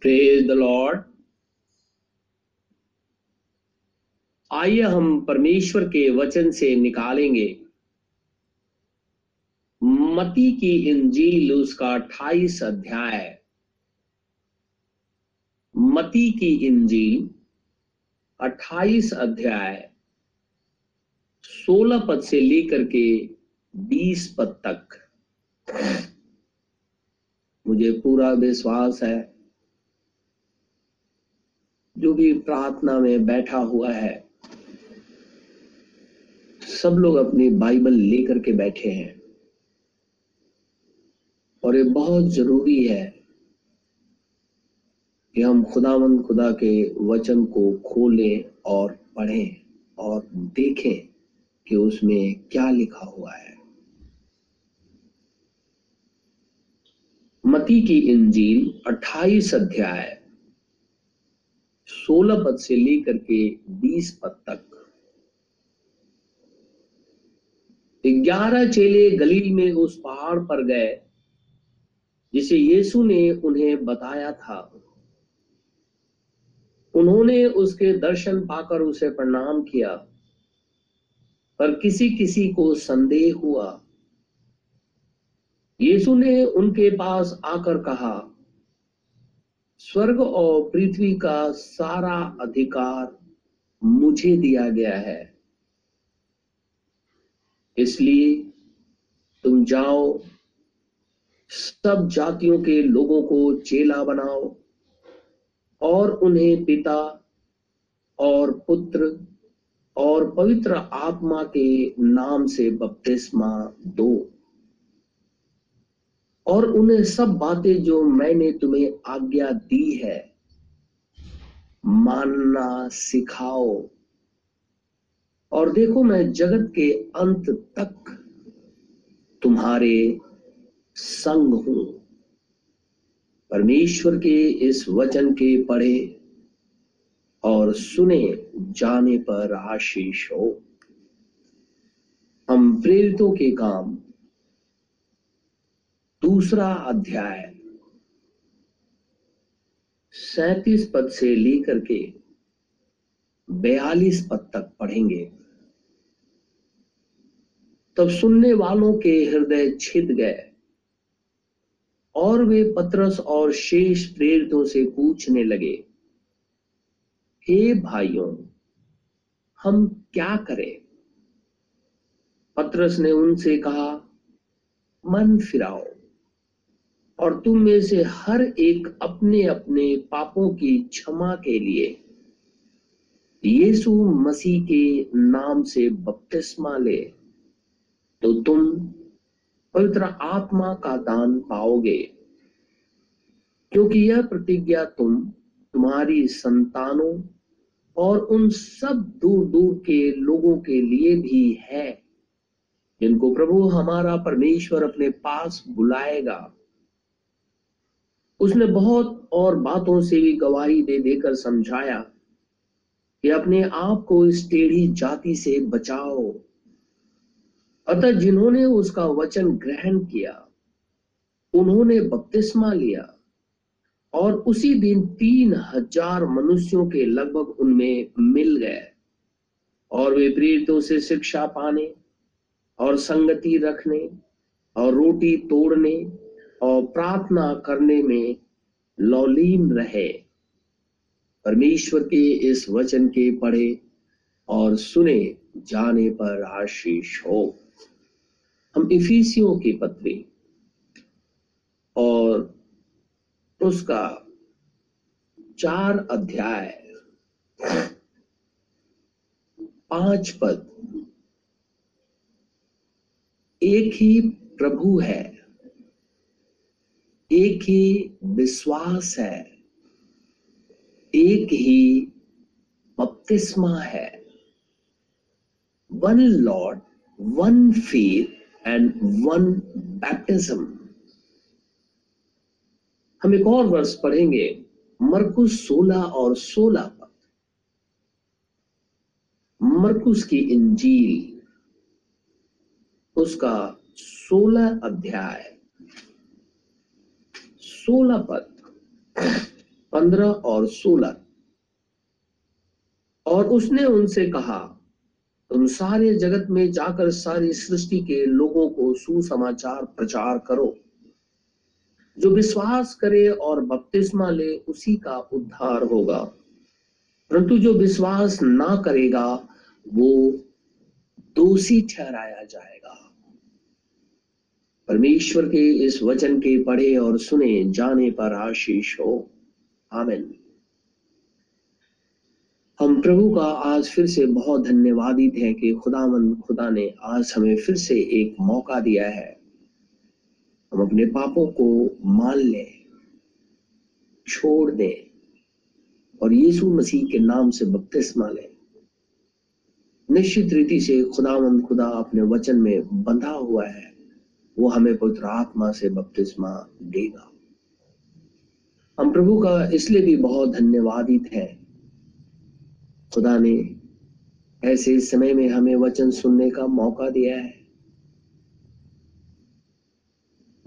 Praise the Lord आइए हम परमेश्वर के वचन से निकालेंगे। मती की इंजील, उसका अट्ठाईस अध्याय। मती की इंजील, अट्ठाईस अध्याय, सोलह पद से लेकर के बीस पद तक। मुझे पूरा विश्वास है। जो भी प्रार्थना में बैठा हुआ है, सब लोग अपनी बाइबल लेकर के बैठे हैं। और ये बहुत ज़रूरी है कि हम खुदावन खुदा के वचन को खोलें और पढ़ें और देखें कि उसमें क्या लिखा हुआ है। मती की इंजील 28 अध्याय 16 पद से लेकर के 20 पद तक। ग्यारह चेले गलील में उस पहाड़ पर गए, जिसे यीशु ने उन्हें बताया था। उन्होंने उसके दर्शन पाकर उसे प्रणाम किया, पर किसी किसी को संदेह हुआ। यीशु ने उनके पास आकर कहा स्वर्ग और पृथ्वी का सारा अधिकार मुझे दिया गया है। इसलिए तुम जाओ, सब जातियों के लोगों को चेला बनाओ और उन्हें पिता और पुत्र और पवित्र आत्मा के नाम से बपतिस्मा दो। और उन्हें सब बातें जो मैंने तुम्हें आज्ञा दी है, मानना सिखाओ। और देखो मैं जगत के अंत तक तुम्हारे संग हूँ। परमेश्वर के इस वचन के पढ़े और सुने जाने पर आशीष हो। हम प्रेरितों के काम दूसरा अध्याय। सैतीस पद से लेकर के बयालीस पद तक पढ़ेंगे। तब सुनने वालों के हृदय छिद गए और वे पत्रस और शेष प्रेरितों से पूछने लगे, हे भाइयों, हम क्या करें? पत्रस ने उनसे कहा, मन फिराओ। और तुम में से हर एक अपने अपने पापों की क्षमा के लिए। यीशु मसीह के नाम से बपतिस्मा ले तो तुम पवित्र आत्मा का दान पाओगे। क्योंकि यह प्रतिज्ञा तुम, तुम्हारी संतानों और उन सब दूर दूर के लोगों के लिए भी है, जिनको प्रभु हमारा परमेश्वर अपने पास बुलाएगा। उसने बहुत और बातों से भी गवाही दे देकर समझाया कि अपने आप को इस टेढ़ी जाति से बचाओ। अतः जिन्होंने उसका वचन ग्रहण किया, उन्होंने बपतिस्मा लिया और उसी दिन तीन हज़ार मनुष्यों के लगभग उनमें मिल गए और वे प्रेरितों से शिक्षा पाने और संगति रखने और रोटी तोड़ने और प्रार्थना करने में लौलीन रहे। परमेश्वर के इस वचन के पढ़े और सुने जाने पर आशीष हो। हम इफिसियों के पत्री और उसका चार अध्याय पाँच पद। एक ही प्रभु है। एक ही विश्वास है, एक ही बपतिस्मा है। One lord one faith and one baptism हम एक और वर्ष पढ़ेंगे, मरकुस 16 और 16 पद मरकुस की इंजील, उसका 16 अध्याय। 16 पद, पंद्रह और सोलह। और उसने उनसे कहा, तुम सारे जगत में जाकर सारी सृष्टि के लोगों को सुसमाचार प्रचार करो। जो विश्वास करे और बपतिस्मा ले, उसी का उद्धार होगा। परंतु जो विश्वास ना करेगा, वो दोषी ठहराया जाएगा। परमेश्वर के इस वचन के पढ़े और सुने, जाने पर आशीष हो। आमिन। हम प्रभु का आज फिर से बहुत धन्यवादित हैं कि खुदावन, खुदा ने आज हमें फिर से एक मौका दिया है। हम अपने पापों को मान लें, छोड़ दें और यीशु मसीह के नाम से बपतिस्मा लें। निश्चित रीति से खुदावन, खुदा अपने वचन में बंधा हुआ है। वो हमें पवित्र आत्मा से बपतिस्मा देगा। हम प्रभु का इसलिए भी बहुत धन्यवादित है। खुदा ने ऐसे समय में हमें वचन सुनने का मौका दिया है।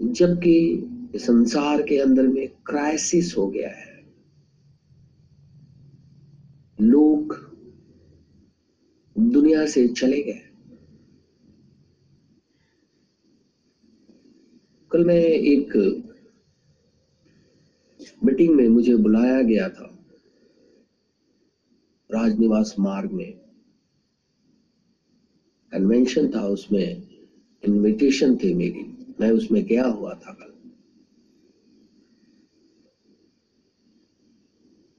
जबकि संसार के अंदर में क्राइसिस हो गया है। लोग दुनिया से चले गए। कल मैं एक मीटिंग में मुझे बुलाया गया था राजनिवास मार्ग में। कन्वेंशन था उसमें इनविटेशन थी मेरी। मैं उसमें गया हुआ था कल।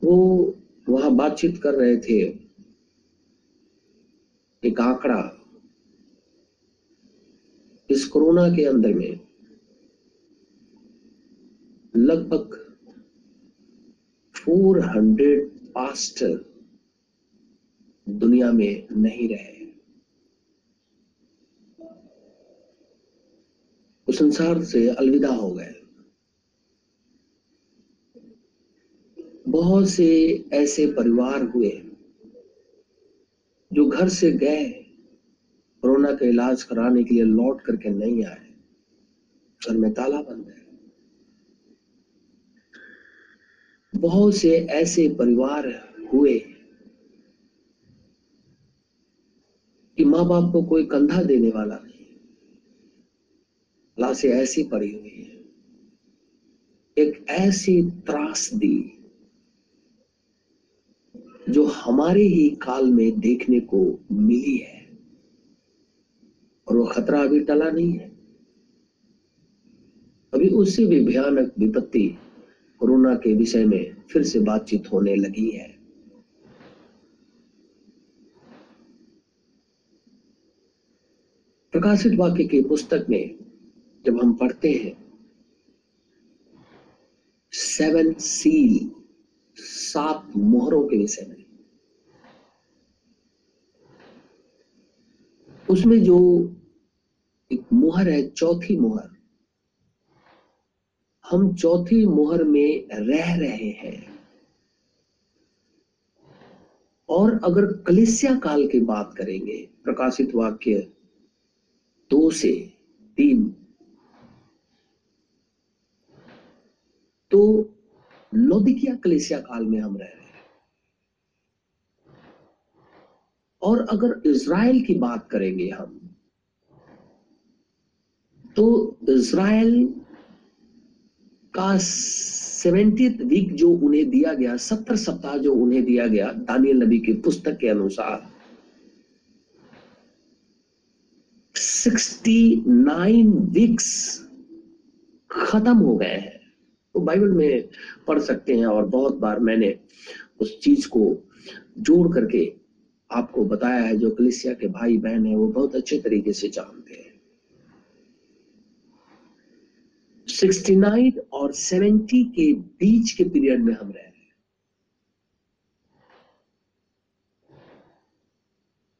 वो वहाँ बातचीत कर रहे थे। एक आंकड़ा इस कोरोना के अंदर में। लगभग 400 पास्टर दुनिया में नहीं रहे वो संसार से अलविदा हो गए। बहुत से ऐसे परिवार हुए जो घर से गए, कोरोना का इलाज कराने के लिए लौट करके नहीं आए। घर में ताला बंद है। बहुत से ऐसे परिवार हुए कि माँ बाप को कोई कंधा देने वाला नहीं। लाशें ऐसी पड़ी हुई है। एक ऐसी त्रास दी जो हमारे ही काल में देखने को मिली है। और वो खतरा अभी टला नहीं है। अभी उससे भी भयानक विपत्ति कोरोना के विषय में फिर से बातचीत होने लगी है। प्रकाशित वाक्य की पुस्तक में जब हम पढ़ते हैं, सेवन सील सात मोहरों के विषय में। उसमें जो एक मोहर है, चौथी मोहर हम चौथी मोहर में रह रहे हैं। और अगर कलिसिया काल की बात करेंगे, प्रकाशित वाक्य दो से तीन तो लोदिकिया कलेसिया काल में हम रह रहे हैं। और अगर इज़राइल की बात करेंगे हम तो इज़राइल का सेवेंटी वीक जो उन्हें दिया गया, सत्तर सप्ताह जो उन्हें दिया गया, दानियल नबी की पुस्तक के अनुसार 69 वीक्स खत्म हो गए हैं। तो बाइबल में पढ़ सकते हैं और बहुत बार मैंने उस चीज़ को जोड़ करके आपको बताया है, जो कलिसिया के भाई बहन है, वो बहुत अच्छे तरीके से जानते हैं। 69 और 70 के बीच के पीरियड में हम रह रहे हैं।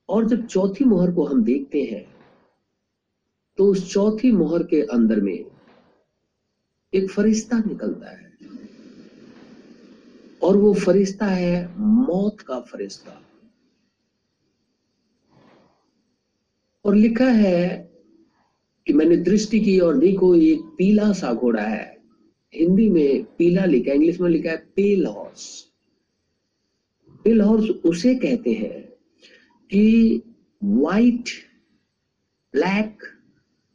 और जब चौथी मोहर को हम देखते हैं तो उस चौथी मोहर के अंदर में एक फरिश्ता निकलता है। और वो फरिश्ता है मौत का फरिश्ता। और लिखा है कि मैंने दृष्टि की और देखो एक पीला सा घोड़ा है। हिंदी में पीला लिखा है, इंग्लिश में लिखा है पेल हॉर्स पेल हॉर्स उसे कहते हैं कि व्हाइट ब्लैक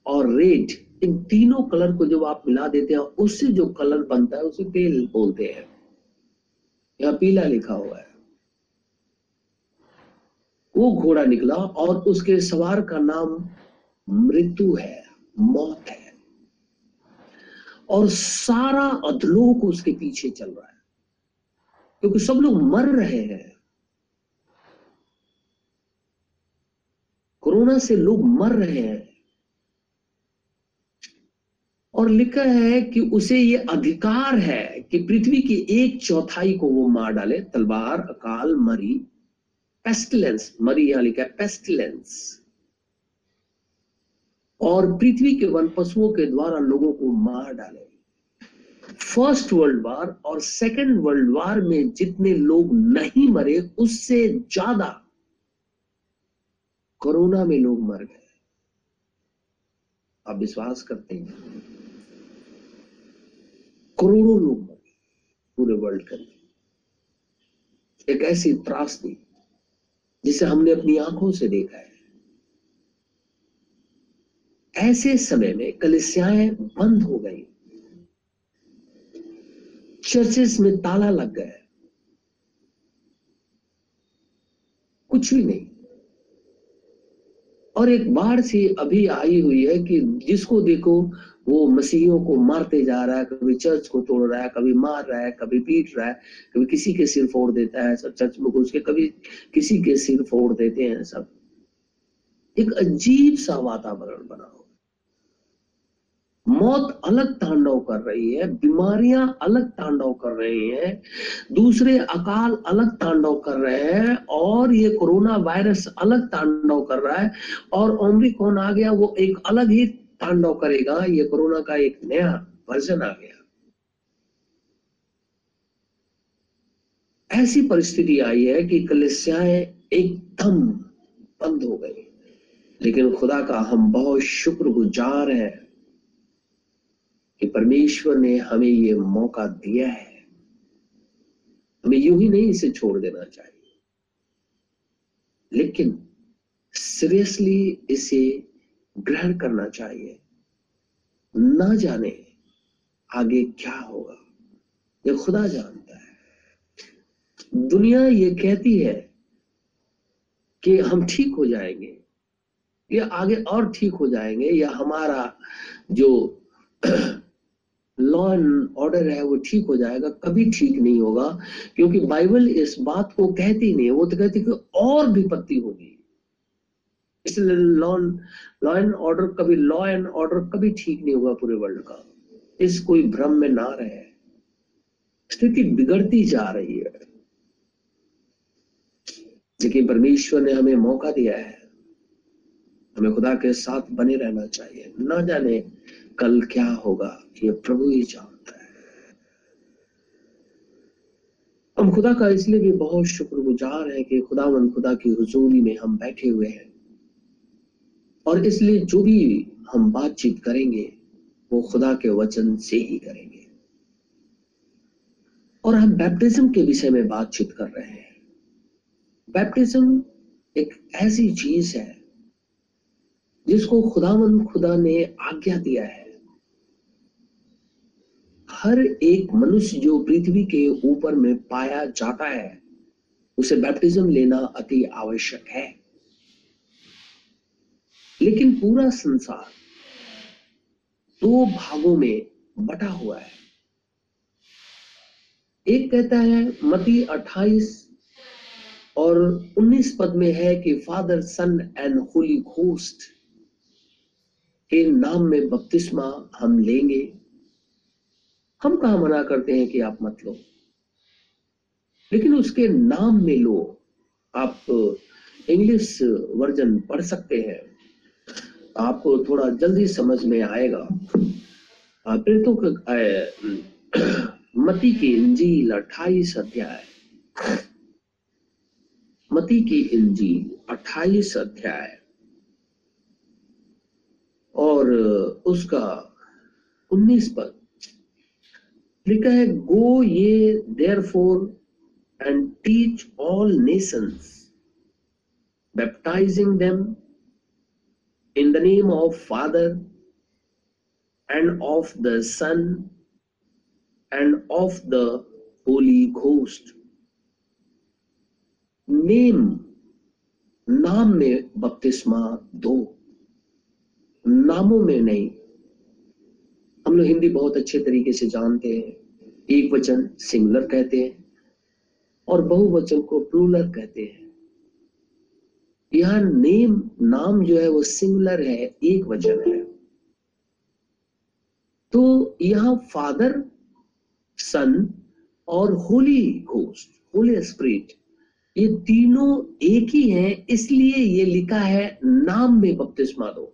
और रेड इन तीनों कलर को जब आप मिला देते हैं, उससे जो कलर बनता है, उसे पेल बोलते हैं। यहाँ पीला लिखा हुआ है। वो घोड़ा निकला और उसके सवार का नाम मृत्यु है, मौत है। और सारा अधलोक उसके पीछे चल रहा है। क्योंकि सब लोग मर रहे हैं। कोरोना से लोग मर रहे हैं। और लिखा है कि उसे ये अधिकार है कि पृथ्वी की एक चौथाई को वो मार डाले। तलवार, अकाल, मरी पेस्टिलेंस मरी यहाँ लिखा है पेस्टिलेंस और पृथ्वी के वन पशुओं के द्वारा लोगों को मार डाले। फ़र्स्ट वर्ल्ड वार और सेकेंड वर्ल्ड वार में जितने लोग नहीं मरे, उससे ज़्यादा कोरोना में लोग मर गए। आप विश्वास करते हैं? करोड़ों लोग मर गए पूरे वर्ल्ड के अंदर। एक ऐसी त्रासदी जिसे हमने अपनी आँखों से देखा है। ऐसे समय में कलिसियाएँ बंद हो गई। चर्चेस में ताला लग गया। कुछ भी नहीं। और एक बाढ़ सी अभी आई हुई है कि जिसको देखो, वो मसीहियों को मारते जा रहा है, कभी चर्च को तोड़ रहा है, कभी मार रहा है, कभी पीट रहा है, कभी किसी के सिर फोड़ देता है, सब चर्च में घुस के कभी किसी के सिर फोड़ देते हैं सब। एक अजीब सा वातावरण बना हो मौत अलग तांडव कर रही है, बीमारियाँ अलग तांडव कर रही हैं, दूसरे अकाल अलग तांडव कर रहे हैं, और ये कोरोना वायरस अलग तांडव कर रहा है, और ओमरिकॉन आ गया, वो एक अलग ही तांडव करेगा, ये कोरोना का एक नया वर्जन आ गया। ऐसी परिस्थिति आई है कि कलिसियाएँ एकदम बंद हो गई, लेकिन खुदा का हम बहुत शुक्रगुजार हैं। कि परमेश्वर ने हमें ये मौका दिया है। हमें यूँ ही नहीं इसे छोड़ देना चाहिए। लेकिन सीरियसली इसे ग्रहण करना चाहिए। ना जाने आगे क्या होगा। ये खुदा जानता है। दुनिया ये कहती है कि हम ठीक हो जाएँगे, या आगे और ठीक हो जाएँगे, या हमारा जो लॉ एंड ऑर्डर है, वो ठीक हो जाएगा, कभी ठीक नहीं होगा, क्योंकि बाइबल इस बात को कहती नहीं वो तो कहती कि और विपत्ति होगी। इसलिए लॉ लॉ एंड ऑर्डर कभी लॉ एंड ऑर्डर कभी ठीक नहीं होगा पूरे वर्ल्ड का। इस कोई भ्रम में ना रहे। स्थिति बिगड़ती जा रही है। लेकिन परमेश्वर ने हमें मौका दिया है। हमें खुदा के साथ बने रहना चाहिए। ना जाने कल क्या होगा। ये प्रभु ही जानता है। हम खुदा का इसलिए भी बहुत शुक्रगुजार है कि खुदावन खुदा की हुजूरी में हम बैठे हुए हैं। और इसलिए जो भी हम बातचीत करेंगे, वो खुदा के वचन से ही करेंगे। और हम बैप्टिज्म के विषय में बातचीत कर रहे हैं। बैप्टिज्म एक ऐसी चीज़ है, जिसको खुदावन खुदा ने आज्ञा दिया है। हर एक मनुष्य जो पृथ्वी के ऊपर में पाया जाता है, उसे बैप्टिज्म लेना अति आवश्यक है। लेकिन पूरा संसार दो भागों में बटा हुआ है। एक कहता है, मती 28 और 19 पद में है कि father son and holy ghost के नाम में बपतिस्मा हम लेंगे। हम कहा मना करते हैं कि आप मत लो। लेकिन उसके नाम में लो। आप इंग्लिश वर्जन पढ़ सकते हैं। आपको थोड़ा जल्दी समझ में आएगा। प्रेतों का मती की इंजील अट्ठाईस अध्याय। मती की इंजील अट्ठाईस अध्याय। और उसका उन्नीस पद। लिखा है, go ye therefore and teach all nations baptising them in the name of father and of the son and of the holy ghost name नाम में बपतिस्मा दो, नामों में नहीं हम लोग हिंदी बहुत अच्छे तरीके से जानते हैं। एक वचन सिंगुलर कहते हैं और बहुवचन को प्लूलर कहते हैं। यहाँ नेम नाम जो है वो सिंगुलर है, एक वचन है। तो यहाँ फादर सन और होली घोस्ट होली स्प्रिट ये तीनों एक ही हैं, इसलिए ये लिखा है नाम में बपतिस्मा दो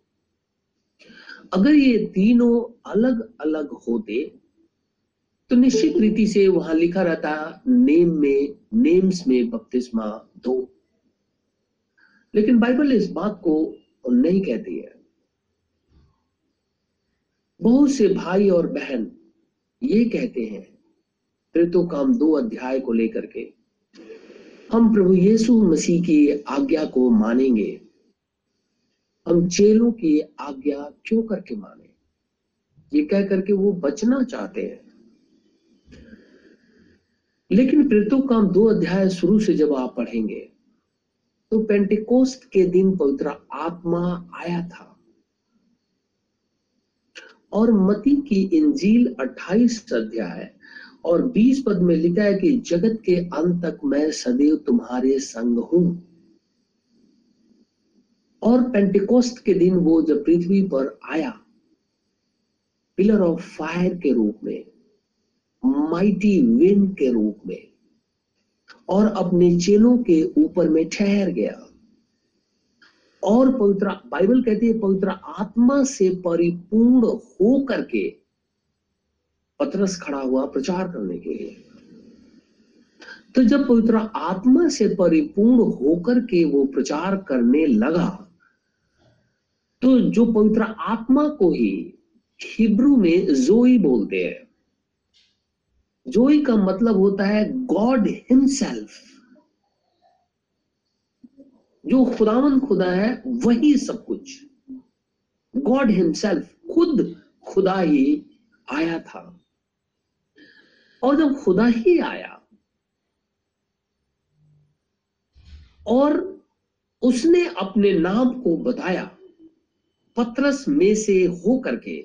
अगर ये तीनों अलग अलग होते तो निश्चित रीति से वहाँ लिखा रहता, नेम में, नेम्स में बपतिस्मा दो। लेकिन बाइबल इस बात को नहीं कहती है। बहुत से भाई और बहन ये कहते हैं तो काम दो अध्याय को लेकर के, हम प्रभु यीशु मसीह की आज्ञा को मानेंगे। हम चेलों की आज्ञा क्यों करके माने? ये कह करके वो बचना चाहते हैं। लेकिन प्रेतों का दो अध्याय शुरू से जब आप पढ़ेंगे तो पेंटिकोस्ट के दिन पवित्र आत्मा आया था। और मती की इंजील 28 अध्याय और 20 पद में लिखा है कि जगत के अंत तक मैं सदैव तुम्हारे संग हूँ। और पेंटिकोस्ट के दिन वो जब पृथ्वी पर आया पिलर ऑफ़ फायर के रूप में माइटी विंड के रूप में, और अपने चेलों के ऊपर में ठहर गया। और पवित्र, बाइबल कहती है, पवित्र आत्मा से परिपूर्ण हो करके पतरस खड़ा हुआ प्रचार करने के लिए। तो जब पवित्र आत्मा से परिपूर्ण होकर के वो प्रचार करने लगा तो जो पवित्र आत्मा को ही हिब्रू में जोई बोलते हैं। जोई का मतलब होता है गॉड हिमसेल्फ। जो खुदावन खुदा है, वही सब कुछ। गॉड हिमसेल्फ, खुद खुदा ही आया था। और जब खुदा ही आया, और उसने अपने नाम को बताया पत्रस में से हो करके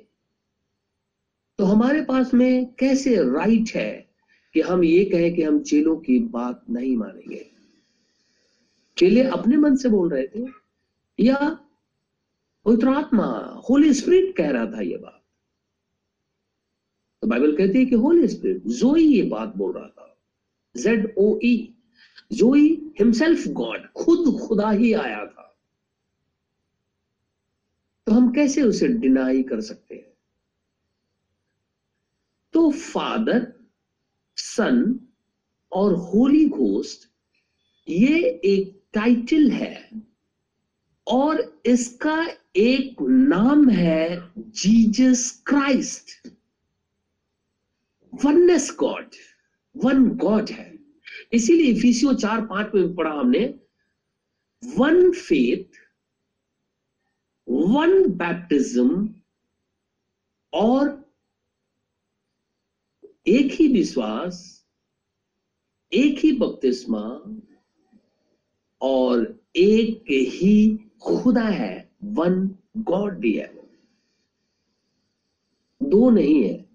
तो हमारे पास में कैसे राइट है कि हम ये कहें कि हम चेलों की बात नहीं मानेंगे? चेले अपने मन से बोल रहे थे, या पवित्र आत्मा होली स्पिरिट कह रहा था ये बात? तो बाइबल कहती है कि होली स्पिरिट जोई ये बात बोल रहा था। जेड ओ ई जोई हिमसेल्फ गॉड खुद खुदा ही आया था। तो हम कैसे उसे डिनाई कर सकते हैं? तो फादर सन और होली घोस्ट ये एक टाइटल है और इसका एक नाम है Jesus Christ oneness God one God है। इसीलिए इफिसियो चार पाँच में पढ़ा हमने वन फेथ वन बैप्टिज्म और एक ही विश्वास, एक ही बपतिस्मा और एक ही खुदा है वन गॉड भी है। दो नहीं है।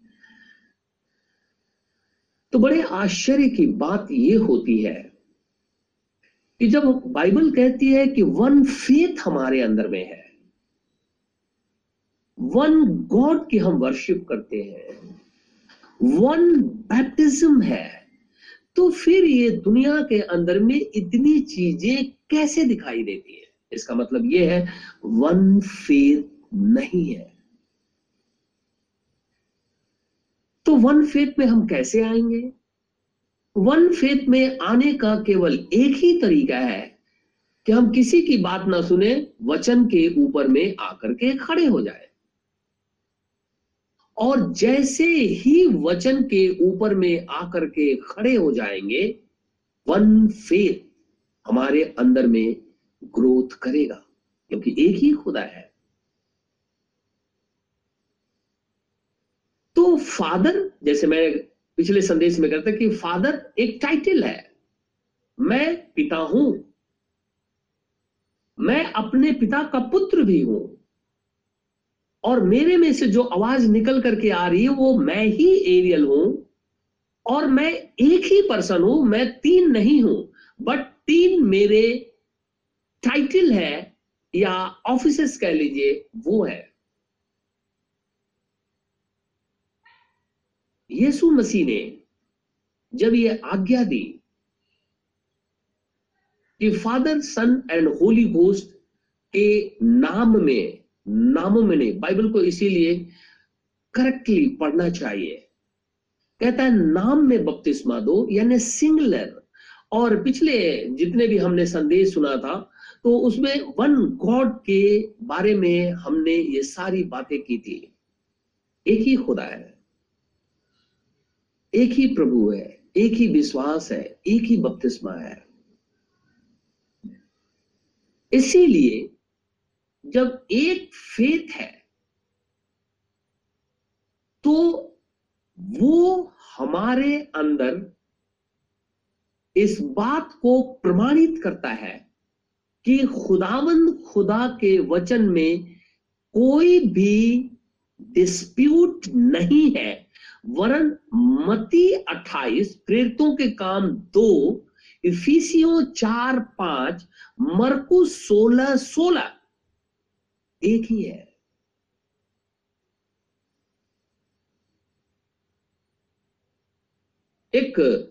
तो बड़े आश्चर्य की बात यह होती है कि जब बाइबल कहती है कि वन फेथ हमारे अंदर में है वन गॉड की हम वर्शिप करते हैं। वन बैप्टिज्म है। तो फिर ये दुनिया के अंदर में इतनी चीज़ें कैसे दिखाई देती है? इसका मतलब ये है वन फेथ नहीं है। तो वन फेथ में हम कैसे आएँगे? वन फेथ में आने का केवल एक ही तरीका है कि हम किसी की बात ना सुने, वचन के ऊपर में आकर के खड़े हो जाए। और जैसे ही वचन के ऊपर में आकर के खड़े हो जाएँगे, वन फेथ हमारे अंदर में ग्रोथ करेगा, क्योंकि एक ही खुदा है। तो फादर, जैसे मैं पिछले संदेश में कहता कि फादर एक टाइटल है। मैं पिता हूँ। मैं अपने पिता का पुत्र भी हूँ। और मेरे में से जो आवाज़ निकल करके आ रही है, वो मैं ही एरियल हूँ और मैं एक ही पर्सन हूँ, मैं तीन नहीं हूँ बट तीन मेरे टाइटल है या ऑफ़िस कह लीजिए, वो है। यीशु मसीह ने जब ये आज्ञा दी कि father son and holy ghost के नाम में नामों में नहीं, बाइबल को इसीलिए करेक्टली पढ़ना चाहिए। कहता है, नाम में बपतिस्मा दो, यानी सिंगलर और पिछले जितने भी हमने संदेश सुना था तो उसमें वन गॉड के बारे में हमने ये सारी बातें की थी। एक ही खुदा है। एक ही प्रभु है। एक ही विश्वास है। एक ही बपतिस्मा है। इसीलिए जब एक फेथ है तो वो हमारे अंदर इस बात को प्रमाणित करता है कि खुदावंद खुदा के वचन में कोई भी डिस्प्यूट नहीं है। वरन मती 28 प्रेरितों के काम दो, इफिसियो चार पाँच मरकु सोलह सोलह। एक ही है। एक,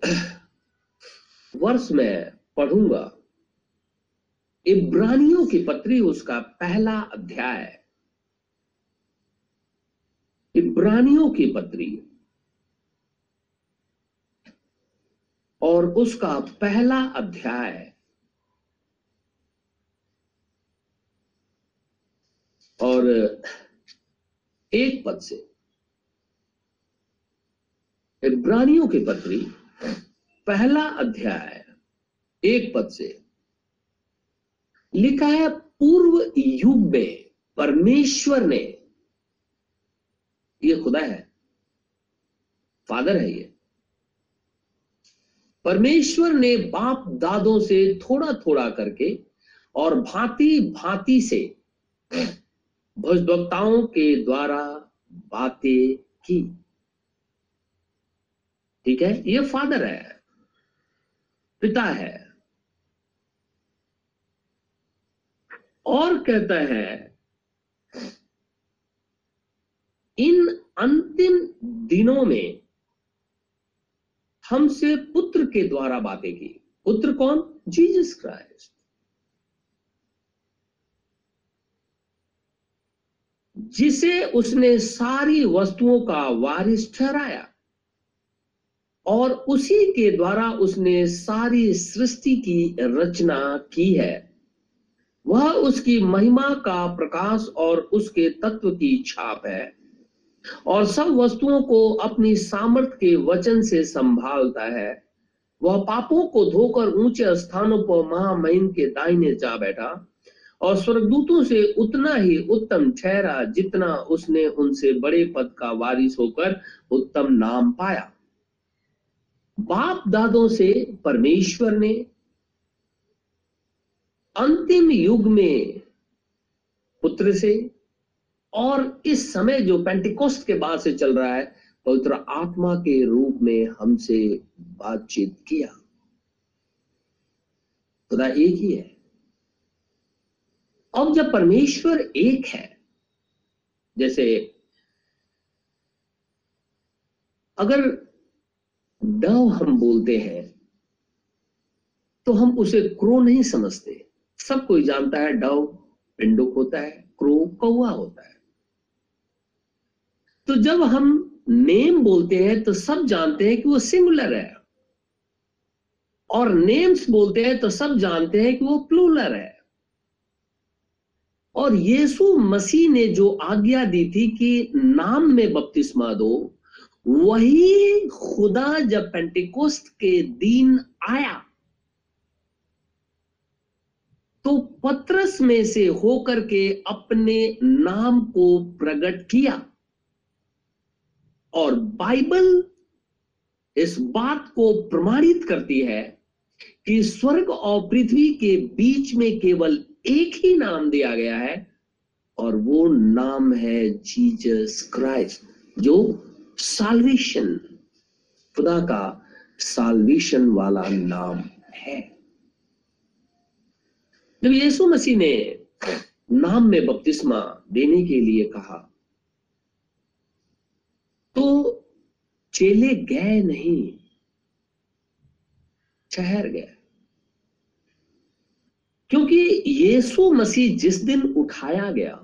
वर्ष में पढ़ूँगा। इब्रानियों की पत्री, उसका पहला अध्याय। इब्रानियों की पत्री। और उसका पहला अध्याय। और एक पद से इब्रानियों के पत्री पहला अध्याय एक पद से लिखा है, पूर्व युग में परमेश्वर ने, ये खुदा है, फादर है ये, परमेश्वर ने बाप दादों से थोड़ा थोड़ा करके और भांति भांति से भजभक्ताओं के द्वारा बातें की। ठीक है? ये फादर है, पिता है। और कहता है, इन अंतिम दिनों में हमसे पुत्र के द्वारा बातें की। पुत्र कौन? Jesus Christ. जिसे उसने सारी वस्तुओं का वारिस ठहराया और उसी के द्वारा उसने सारी सृष्टि की रचना की है। वह उसकी महिमा का प्रकाश और उसके तत्व की छाप है और सब वस्तुओं को अपनी सामर्थ्य के वचन से संभालता है। वह पापों को धोकर ऊँचे स्थानों पर महामहिम के दाहिने जा बैठा और स्वर्गदूतों से उतना ही उत्तम ठहरा जितना उसने उनसे बड़े पद का वारिस होकर उत्तम नाम पाया। बाप दादों से परमेश्वर ने अंतिम युग में पुत्र से और इस समय जो पेंटिकोस्ट के बाद से चल रहा है, पवित्र आत्मा के रूप में हमसे बातचीत किया। खुदा एक ही है। अब जब परमेश्वर एक है, जैसे अगर डव हम बोलते हैं तो हम उसे क्रो नहीं समझते। सब कोई जानता है डव पिंडुक होता है, क्रो कौआ होता है। तो जब हम नेम बोलते हैं तो सब जानते हैं कि वो सिंगुलर है। और नेम्स बोलते हैं तो सब जानते हैं कि वो प्लूलर है। और यीशु मसीह ने जो आज्ञा दी थी कि नाम में बपतिस्मा दो, वही खुदा जब पेंटिकोस्ट के दिन आया तो पत्रस में से होकर के अपने नाम को प्रकट किया। और बाइबल इस बात को प्रमाणित करती है कि स्वर्ग और पृथ्वी के बीच में केवल एक ही नाम दिया गया है और वो नाम है जीजस क्राइस्ट, जो साल्वेशन खुदा का साल्वेशन वाला नाम है। जब यीशु मसीह ने नाम में बपतिस्मा देने के लिए कहा तो चेले गए नहीं, ठहर गए। क्योंकि यीशु मसीह जिस दिन उठाया गया,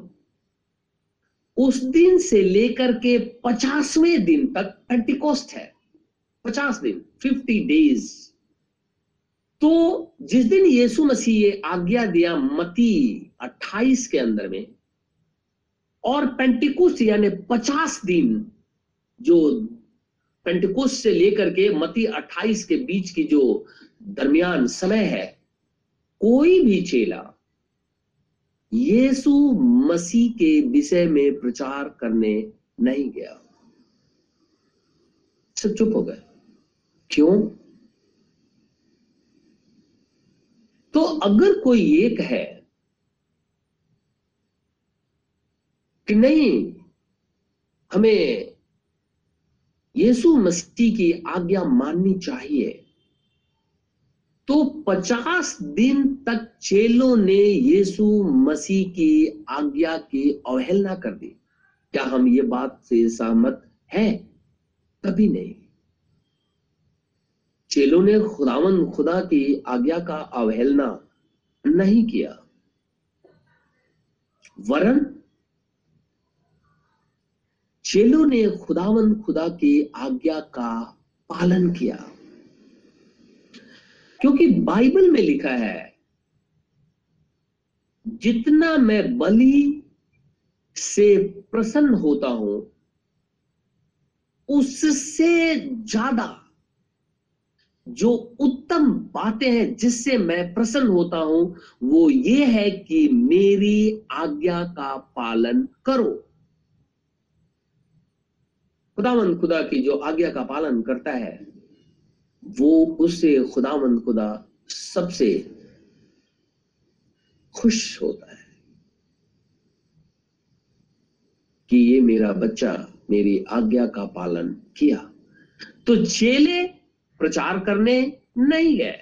उस दिन से लेकर के पचासवें दिन तक पेंटिकोस्ट है। पचास दिन फिफ्टी डेज़ तो जिस दिन यीशु मसीह ये आज्ञा दिया मती 28 के अंदर में, और पेंटिकोस्ट यानी पचास दिन जो पेंटिकोस्ट से लेकर के मती 28 के बीच की जो दरमियान समय है कोई भी चेला यीशु मसीह के विषय में प्रचार करने नहीं गया। सब चुप हो गए। क्यों? तो अगर कोई एक है कि नहीं, हमें यीशु मसीह की आज्ञा माननी चाहिए तो पचास दिन तक चेलों ने यीशु मसीह की आज्ञा की अवहेलना कर दी। क्या हम ये बात से सहमत हैं? कभी नहीं। चेलों ने खुदावन खुदा की आज्ञा का अवहेलना नहीं किया। वरन चेलों ने खुदावन खुदा की आज्ञा का पालन किया। क्योंकि बाइबल में लिखा है, जितना मैं बलि से प्रसन्न होता हूँ, उससे ज़्यादा जो उत्तम बातें हैं जिससे मैं प्रसन्न होता हूँ, वो ये है कि मेरी आज्ञा का पालन करो। खुदावन खुदा की जो आज्ञा का पालन करता है वो उससे खुदा मंद खुदा सबसे खुश होता है कि ये मेरा बच्चा मेरी आज्ञा का पालन किया। तो चेले प्रचार करने नहीं गए।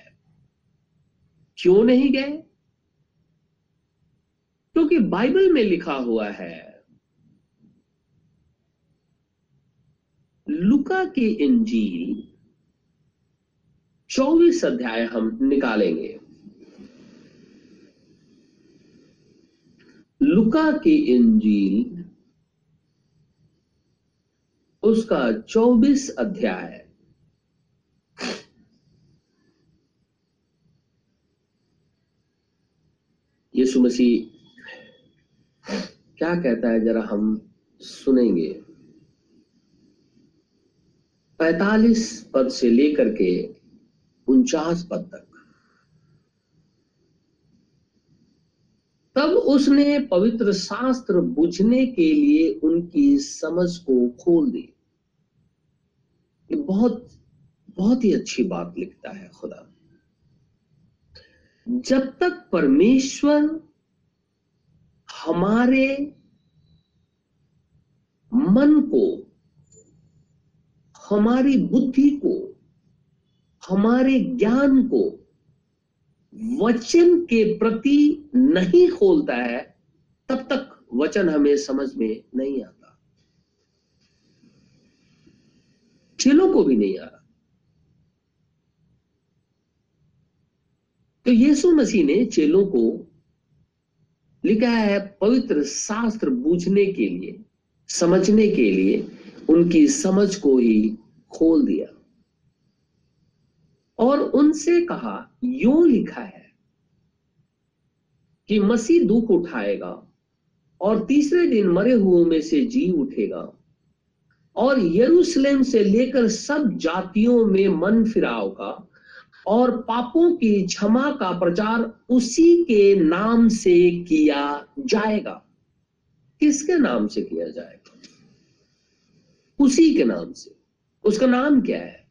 क्यों नहीं गए? क्योंकि तो बाइबल में लिखा हुआ है, लुका की इंजील चौबीस अध्याय हम निकालेंगे। लुका की इंजील, उसका चौबीस अध्याय। यीशु मसीह, क्या कहता है जरा हम सुनेंगे। पैतालीस पद से लेकर के उनचास पद तक। तब उसने पवित्र शास्त्र बुझने के लिए उनकी समझ को खोल दी। ये बहुत बहुत ही अच्छी बात लिखता है खुदा। जब तक परमेश्वर हमारे मन को, हमारी बुद्धि को हमारे ज्ञान को वचन के प्रति नहीं खोलता है, तब तक वचन हमें समझ में नहीं आता। चेलों को भी नहीं आ रहा तो यीशु मसीह ने चेलों को लिखा है पवित्र शास्त्र बूझने के लिए, समझने के लिए, उनकी समझ को ही खोल दिया। और उनसे कहा, यू लिखा है कि मसीह दुख उठाएगा और तीसरे दिन मरे हुओं में से जी उठेगा और यरूशलेम से लेकर सब जातियों में मन फिराव का और पापों की क्षमा का प्रचार उसी के नाम से किया जाएगा। किसके नाम से किया जाएगा? उसी के नाम से। उसका नाम क्या है?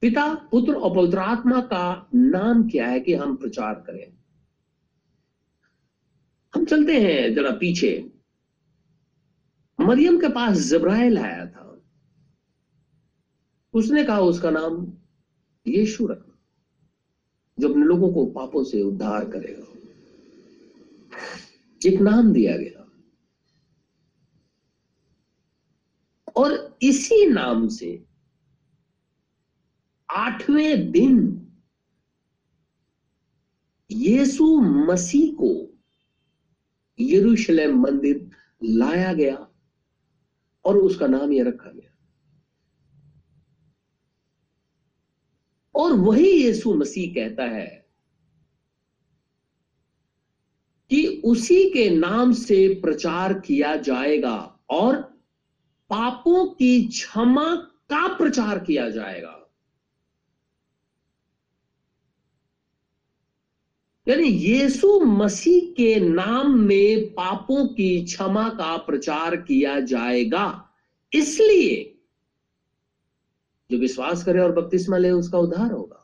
पिता, पुत्र और पवित्र आत्मा का नाम क्या है कि हम प्रचार करें? हम चलते हैं जरा पीछे। मरियम के पास जब्राइल आया था। उसने कहा उसका नाम यीशु रखना, जो अपने लोगों को पापों से उद्धार करेगा। एक नाम दिया गया। और इसी नाम से आठवें दिन यीशु मसीह को यरूशलेम मंदिर लाया गया और उसका नाम यह रखा गया। और वही यीशु मसीह कहता है कि उसी के नाम से प्रचार किया जाएगा और पापों की क्षमा का प्रचार किया जाएगा। यानी यीशु मसीह के नाम में पापों की क्षमा का प्रचार किया जाएगा। इसलिए जो विश्वास करे और बपतिस्मा ले, उसका उद्धार होगा।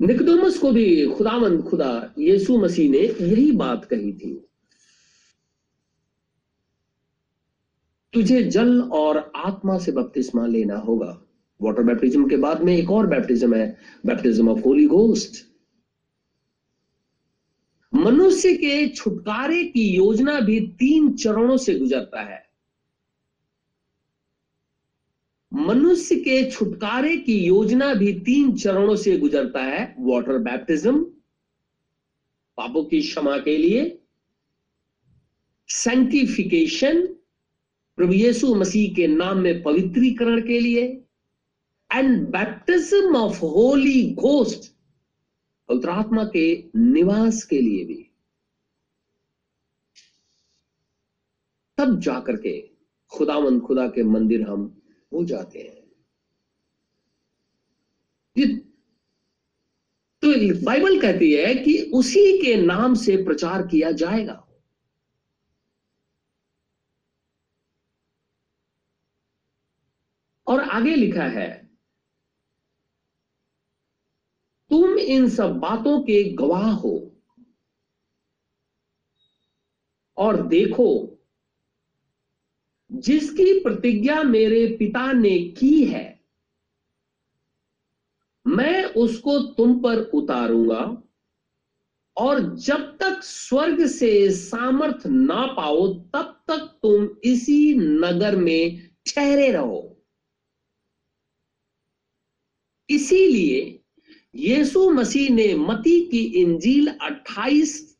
निकदोमस को भी खुदावंद, खुदा यीशु मसीह ने यही बात कही थी। तुझे जल और आत्मा से बपतिस्मा लेना होगा। वाटर बैप्टिज्म के बाद में एक और बैप्टिज्म है बैप्टिज्म ऑफ़ होली गोस्ट मनुष्य के छुटकारे की योजना भी तीन चरणों से गुजरता है। मनुष्य के छुटकारे की योजना भी तीन चरणों से गुजरता है वाटर बैप्टिज्म पापों की क्षमा के लिए सैंक्टिफिकेशन प्रभु यीशु मसीह के नाम में पवित्रीकरण के लिए and baptism of holy ghost पवित्र आत्मा के निवास के लिए भी। तब जाकर के खुदावंद खुदा के मंदिर हम हो जाते हैं। तो बाइबल कहती है कि उसी के नाम से प्रचार किया जाएगा। और आगे लिखा है तुम इन सब बातों के गवाह हो और देखो, जिसकी प्रतिज्ञा मेरे पिता ने की है, मैं उसको तुम पर उतारूँगा और जब तक स्वर्ग से सामर्थ ना पाओ, तब तक तुम इसी नगर में ठहरे रहो। इसीलिए यीशु मसीह ने मती की इंजील 28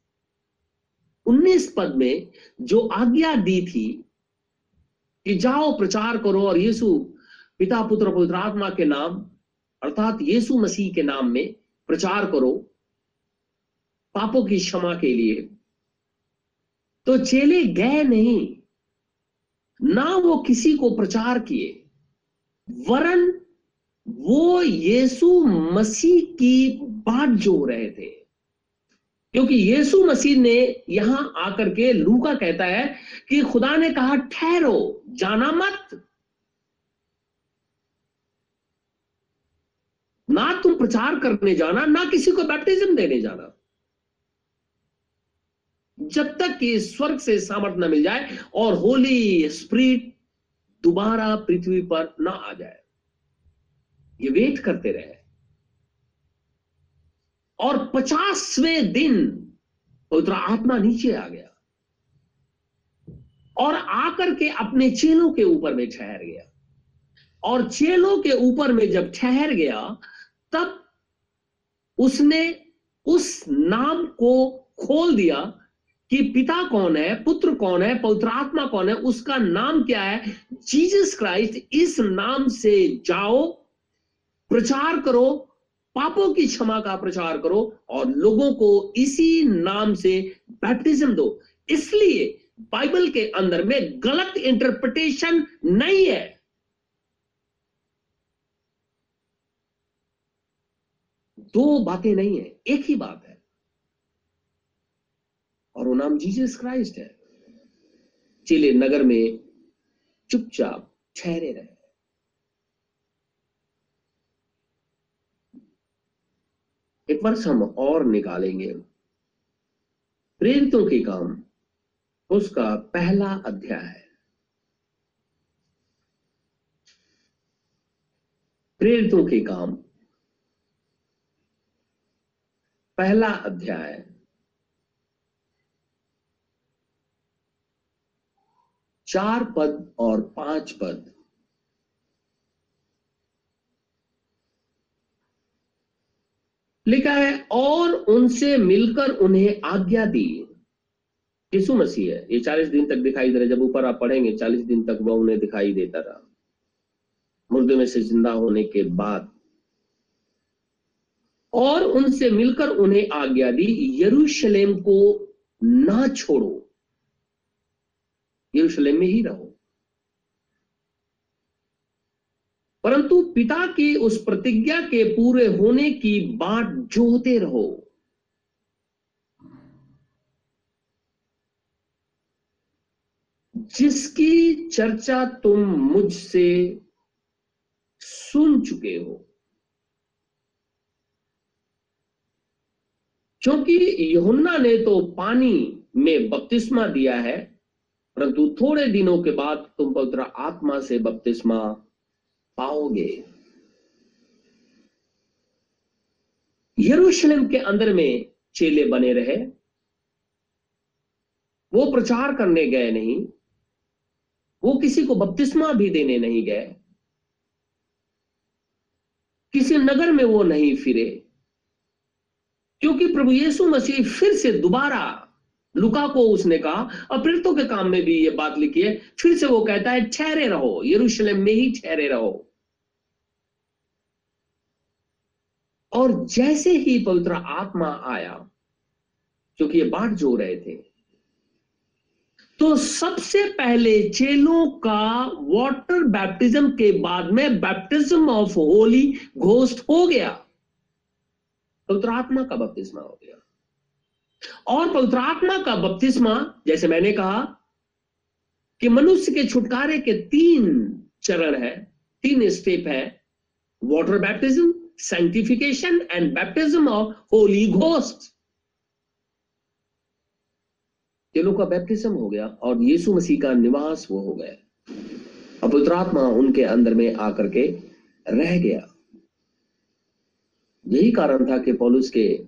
19 पद में जो आज्ञा दी थी कि जाओ, प्रचार करो और यीशु पिता, पुत्र, पवित्र आत्मा के नाम, अर्थात यीशु मसीह के नाम में प्रचार करो पापों की क्षमा के लिए। तो चेले गए नहीं, ना वो किसी को प्रचार किए, वरन वो यीशु मसीह की बात जो रहे थे। क्योंकि यीशु मसीह ने यहाँ आकर के लूका कहता है कि खुदा ने कहा, ठहरो, जाना मत। ना तुम प्रचार करने जाना, ना किसी को बैप्टिज्म देने जाना। जब तक कि स्वर्ग से सामर्थ न मिल जाए और होली स्प्रिट दोबारा पृथ्वी पर ना आ जाए। ये वेट करते रहे। और पचासवें दिन पवित्र आत्मा नीचे आ गया और आकर के अपने चेलों के ऊपर में ठहर गया। और चेलों के ऊपर में जब ठहर गया, तब उसने उस नाम को खोल दिया कि पिता कौन है, पुत्र कौन है, पवित्र आत्मा कौन है, उसका नाम क्या है? जीसस क्राइस्ट, इस नाम से जाओ प्रचार करो, पापों की क्षमा का प्रचार करो और लोगों को इसी नाम से बैप्टिज्म दो। इसलिए बाइबल के अंदर में गलत इंटरप्रिटेशन नहीं है। दो बातें नहीं है, एक ही बात है। और वो नाम जीसस क्राइस्ट है। चिले नगर में चुपचाप ठहरे रहे। एक वर्ष हम और निकालेंगे। प्रेरितों के काम, उसका पहला अध्याय है। प्रेरितों के काम, पहला अध्याय। चार पद और पाँच पद। लिखा है, और उनसे मिलकर उन्हें आज्ञा दी। यीशु मसीह है। ये चालीस दिन तक दिखाई दे रहा जब ऊपर आप पढ़ेंगे, चालीस दिन तक वह उन्हें दिखाई देता रहा। मुर्दे में से ज़िंदा होने के बाद और उनसे मिलकर उन्हें आज्ञा दी, यरूशलेम को ना छोड़ो। यरूशलेम में ही रहो। परंतु पिता की उस प्रतिज्ञा के पूरे होने की बाट जोते रहो। जिसकी चर्चा तुम मुझसे सुन चुके हो, क्योंकि यहुन्ना ने तो पानी में बपतिस्मा दिया है, परंतु थोड़े दिनों के बाद तुम पवित्र आत्मा से बपतिस्मा पाओगे। यरूशलेम के अंदर में चेले बने रहे। वो प्रचार करने गए नहीं। वो किसी को बपतिस्मा भी देने नहीं गए। किसी नगर में वो नहीं फिरे। क्योंकि प्रभु यीशु मसीह फिर से दोबारा लुका को उसने कहा और प्रेरितों के काम में भी ये बात लिखी है, फिर से वो कहता है, ठहरे रहो, यरूशलेम में ही ठहरे रहो। और जैसे ही पवित्र आत्मा आया, क्योंकि ये बाट जो रहे थे तो सबसे पहले चेलों का वाटर बैप्टिज्म के बाद में बैप्टिज्म ऑफ़ होली घोस्ट हो गया। पवित्र आत्मा का बपतिस्मा हो गया। और पवित्र आत्मा का बपतिस्मा, जैसे मैंने कहा, कि मनुष्य के छुटकारे के तीन चरण है, तीन स्टेप है water baptism sanctification and baptism of holy ghost. चेलों का बैप्टिज्म हो गया और यीशु मसीह का निवास वो हो गया। और पवित्र आत्मा उनके अंदर में आकर के रह गया। यही कारण था कि पौलुस के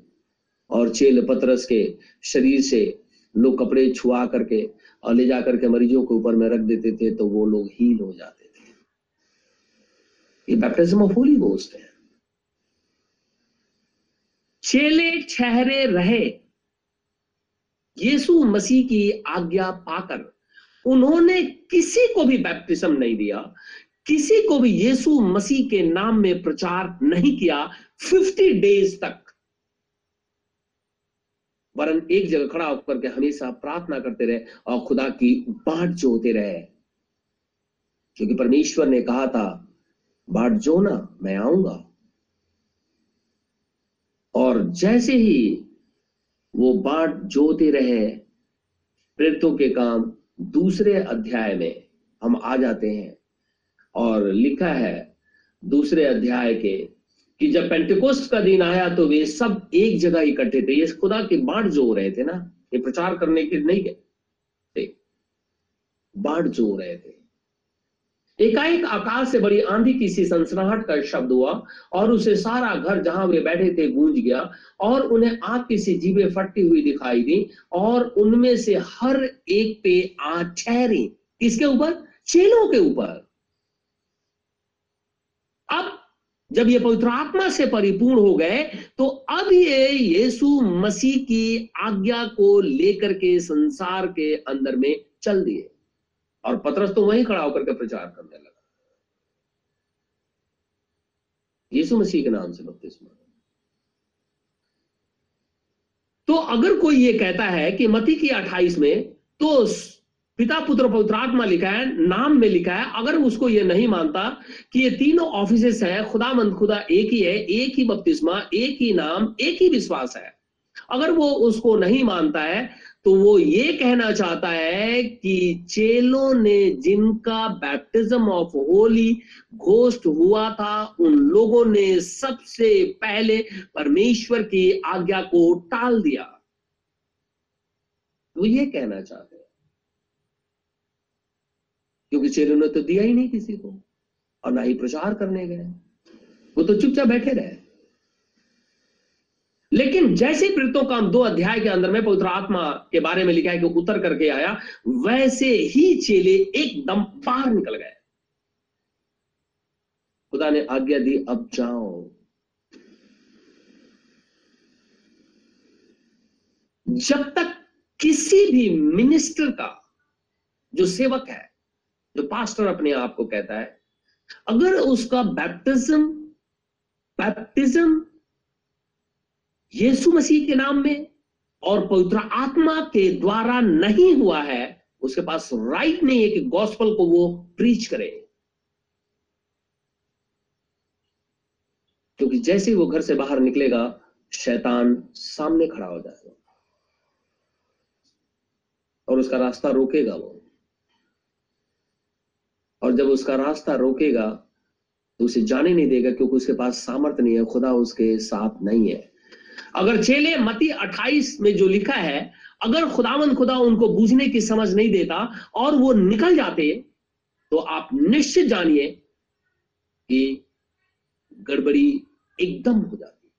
और चेल पतरस के शरीर से लोग कपड़े छुआ करके और ले जाकर के मरीजों के ऊपर में रख देते थे तो वो लोग हील हो जाते थे। ये बैप्टिज्म ऑफ़ होली गोस्ट है। चेले ठहरे रहे। यीशु मसीह की आज्ञा पाकर उन्होंने किसी को भी बैप्टिज्म नहीं दिया, किसी को भी यीशु मसीह के नाम में प्रचार नहीं किया फिफ्टी डेज़ तक। वरन एक जगह खड़ा होकर के हमेशा प्रार्थना करते रहे और खुदा की बाट जोते रहे। क्योंकि परमेश्वर ने कहा था, बाट जो ना, मैं आऊँगा। और जैसे ही वो बाट जोते रहे, प्रेरितों के काम दूसरे अध्याय में हम आ जाते हैं। और लिखा है, दूसरे अध्याय के कि जब पेंटिकोस्ट का दिन आया तो वे सब एक जगह इकट्ठे थे। ये खुदा की बाढ़ जो रहे थे ना, ये प्रचार करने के नहीं गए थे। बाढ़ जो रहे थे। एकाएक आकाश से बड़ी आंधी की सी सनसनाहट का शब्द हुआ और उसे सारा घर जहाँ वे बैठे थे गूंज गया और उन्हें आग की सी जीवें फटती हुई दिखाई दी और उनमें से हर एक पे आ ठहरी किसके ऊपर? चेलों के ऊपर। जब ये पवित्र आत्मा से परिपूर्ण हो गए तो अब ये यीशु मसीह की आज्ञा को लेकर के संसार के अंदर में चल दिए। और पतरस तो वहीं खड़ा होकर के प्रचार करने लगा। यीशु मसीह के नाम से बपतिस्मा। तो अगर कोई ये कहता है कि मती की अट्ठाईस में तो पिता पुत्र पवित्र आत्मा लिखा है, नाम में लिखा है, अगर उसको ये नहीं मानता कि ये तीनों ऑफ़िस है खुदा मंद खुदा एक ही है, एक ही बपतिस्मा एक ही नाम, एक ही विश्वास है। अगर वो उसको नहीं मानता है तो वो ये कहना चाहता है कि चेलों ने जिनका बैप्टिज्म ऑफ़ होली घोस्ट हुआ था, उन लोगों ने सबसे पहले परमेश्वर की आज्ञा को टाल दिया। वो ये कहना चाहते क्योंकि चेलों ने तो दिया ही नहीं किसी को, और ना ही प्रचार करने गए। वो तो चुपचाप बैठे रहे। लेकिन जैसे प्रेरितों का दो अध्याय के अंदर में पवित्र आत्मा के बारे में लिखा है कि उतर करके आया, वैसे ही चेले एकदम बाहर निकल गए। खुदा ने आज्ञा दी, अब जाओ। जब तक किसी भी मिनिस्टर का जो सेवक है जो पास्टर अपने आप को कहता है, अगर उसका बैप्टिज्म बैप्टिज्म यीशु मसीह के नाम में और पवित्र आत्मा के द्वारा नहीं हुआ है, उसके पास राइट नहीं है कि गॉस्पल को वो प्रीच करे। क्योंकि जैसे ही वो घर से बाहर निकलेगा, शैतान सामने खड़ा हो जाएगा। और उसका रास्ता रोकेगा वो। और जब उसका रास्ता रोकेगा तो उसे जाने नहीं देगा क्योंकि उसके पास सामर्थ्य नहीं है, खुदा उसके साथ नहीं है। अगर चेले मती 28 में जो लिखा है, अगर खुदावन खुदा उनको बूझने की समझ नहीं देता और वो निकल जाते तो आप निश्चित जानिए कि गड़बड़ी एकदम हो जाती।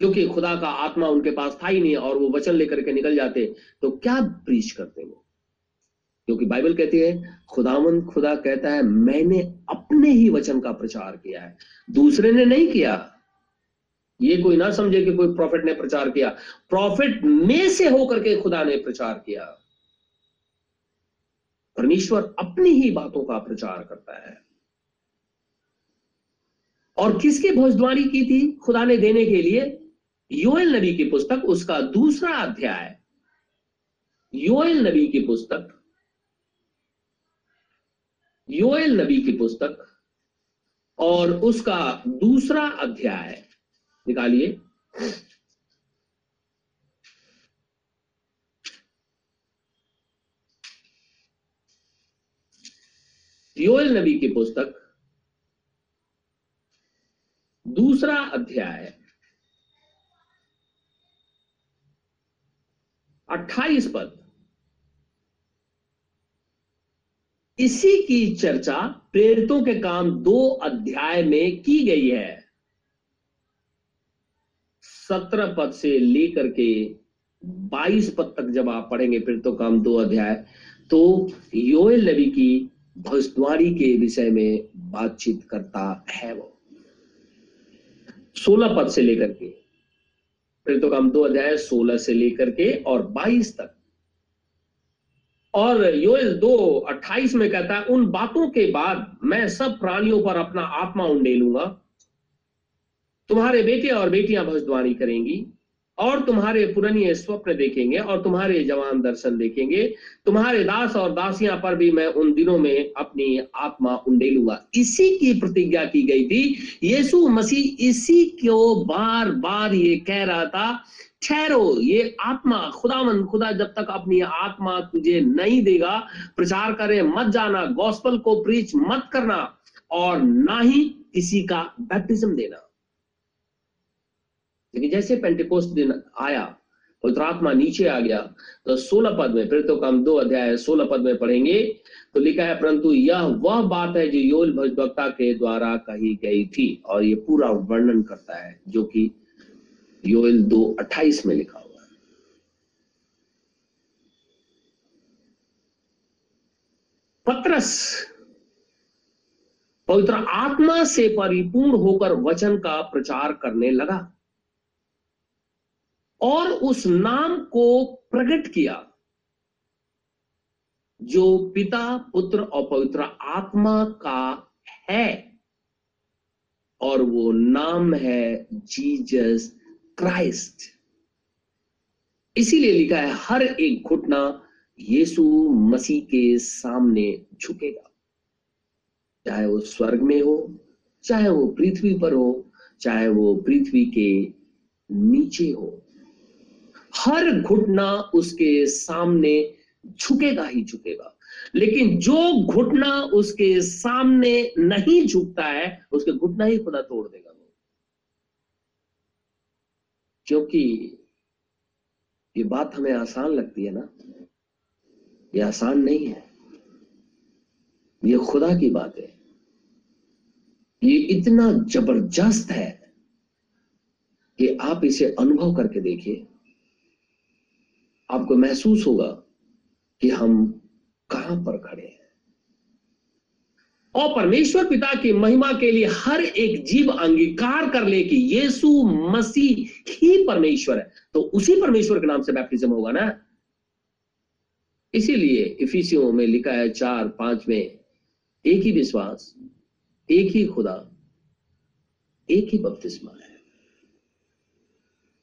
क्योंकि खुदा का आत्मा उनके पास था ही नहीं और वो वचन लेकर के निकल जाते तो क्या ब्रीच करते वो? क्योंकि बाइबल कहती है, खुदावन खुदा कहता है, मैंने अपने ही वचन का प्रचार किया है। दूसरे ने नहीं किया। ये कोई ना समझे कि कोई प्रॉफिट ने प्रचार किया। प्रॉफिट में से होकर के खुदा ने प्रचार किया। परमेश्वर अपनी ही बातों का प्रचार करता है। और किसकी भविष्यवाणी की थी खुदा ने देने के लिए? योएल नबी की पुस्तक, उसका दूसरा अध्याय। योएल नबी की पुस्तक योएल नबी की पुस्तक और उसका दूसरा अध्याय, निकालिए। योएल नबी की पुस्तक, दूसरा अध्याय, अट्ठाईस पद। इसी की चर्चा प्रेरितों के काम दो अध्याय में की गई है। सत्रह पद से लेकर के बाईस पद तक जब आप पढ़ेंगे प्रेरितों काम दो अध्याय तो योएल नबी की भविष्यवाणी के विषय में बातचीत करता है वो। सोलह पद से लेकर के, प्रेरितों काम दो अध्याय सोलह से लेकर के और बाईस तक और योएल दो अट्ठाईस में कहता है, उन बातों के बाद मैं सब प्राणियों पर अपना आत्मा उंडेलूँगा। तुम्हारे बेटे और बेटियाँ भविष्यवाणी करेंगी और तुम्हारे पुरानी स्वप्न देखेंगे और तुम्हारे जवान दर्शन देखेंगे। तुम्हारे दास और दासियाँ पर भी मैं उन दिनों में अपनी आत्मा उंडेलूँगा। इसी की प्रतिज्ञा की गई थी। यीशु मसीह इसी को बार बार ये कह रहा था ठहरो, ये आत्मा खुदावन खुदा जब तक अपनी आत्मा तुझे नहीं देगा, प्रचार करे मत जाना गॉस्पल को प्रीच मत करना, और ना ही किसी का बैप्टिज्म देना। लेकिन जैसे पेंटिकोस्ट दिन आया, पवित्र आत्मा नीचे आ गया तो सोलह पद में, फिर तो हम दो अध्याय सोलह पद में पढ़ेंगे तो लिखा है, परंतु यह वह बात है जो योल भजभक्ता के द्वारा कही गई थी, और ये पूरा वर्णन करता है, जो कि योल दो अट्ठाईस में लिखा हुआ पत्रस, पवित्र आत्मा से परिपूर्ण होकर वचन का प्रचार करने लगा और उस नाम को प्रकट किया, जो पिता, पुत्र और पवित्र आत्मा का है और वो नाम है जीजस क्राइस्ट इसीलिए लिखा है, हर एक घुटना यीशु मसीह के सामने झुकेगा। चाहे वो स्वर्ग में हो, चाहे वो पृथ्वी पर हो, चाहे वो पृथ्वी के नीचे हो, हर घुटना उसके सामने झुकेगा ही झुकेगा। लेकिन जो घुटना उसके सामने नहीं झुकता है, उसके घुटना ही खुदा तोड़ देगा वो क्योंकि ये बात हमें आसान लगती है ना? ये आसान नहीं है। ये खुदा की बात है। ये इतना ज़बरदस्त है कि आप इसे अनुभव करके देखिए। आपको महसूस होगा कि हम कहाँ पर खड़े हैं। और परमेश्वर पिता की महिमा के लिए हर एक जीव अंगीकार कर ले कि यीशु मसीह ही परमेश्वर है। तो उसी परमेश्वर के नाम से बैप्टिज्म होगा ना? इसीलिए इफिसियों में लिखा है चार पाँच में, एक ही विश्वास, एक ही खुदा, एक ही बपतिस्मा है।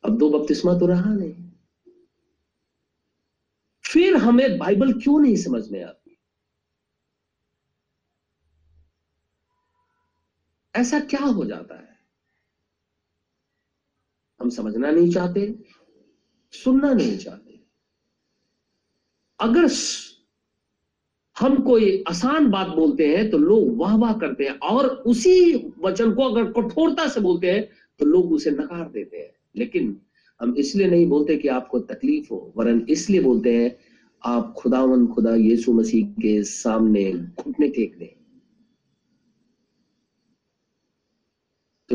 अब दो बपतिस्मा तो रहा नहीं। फिर हमें बाइबल क्यों नहीं समझ में आती? ऐसा क्या हो जाता है? हम समझना नहीं चाहते, सुनना नहीं चाहते। अगर हम कोई आसान बात बोलते हैं तो लोग वाह वाह करते हैं, और उसी वचन को अगर कठोरता से बोलते हैं तो लोग उसे नकार देते हैं। लेकिन हम इसलिए नहीं बोलते कि आपको तकलीफ़ हो, वरन इसलिए बोलते हैं, आप खुदावन खुदा यीशु मसीह के सामने घुटने टेक दें।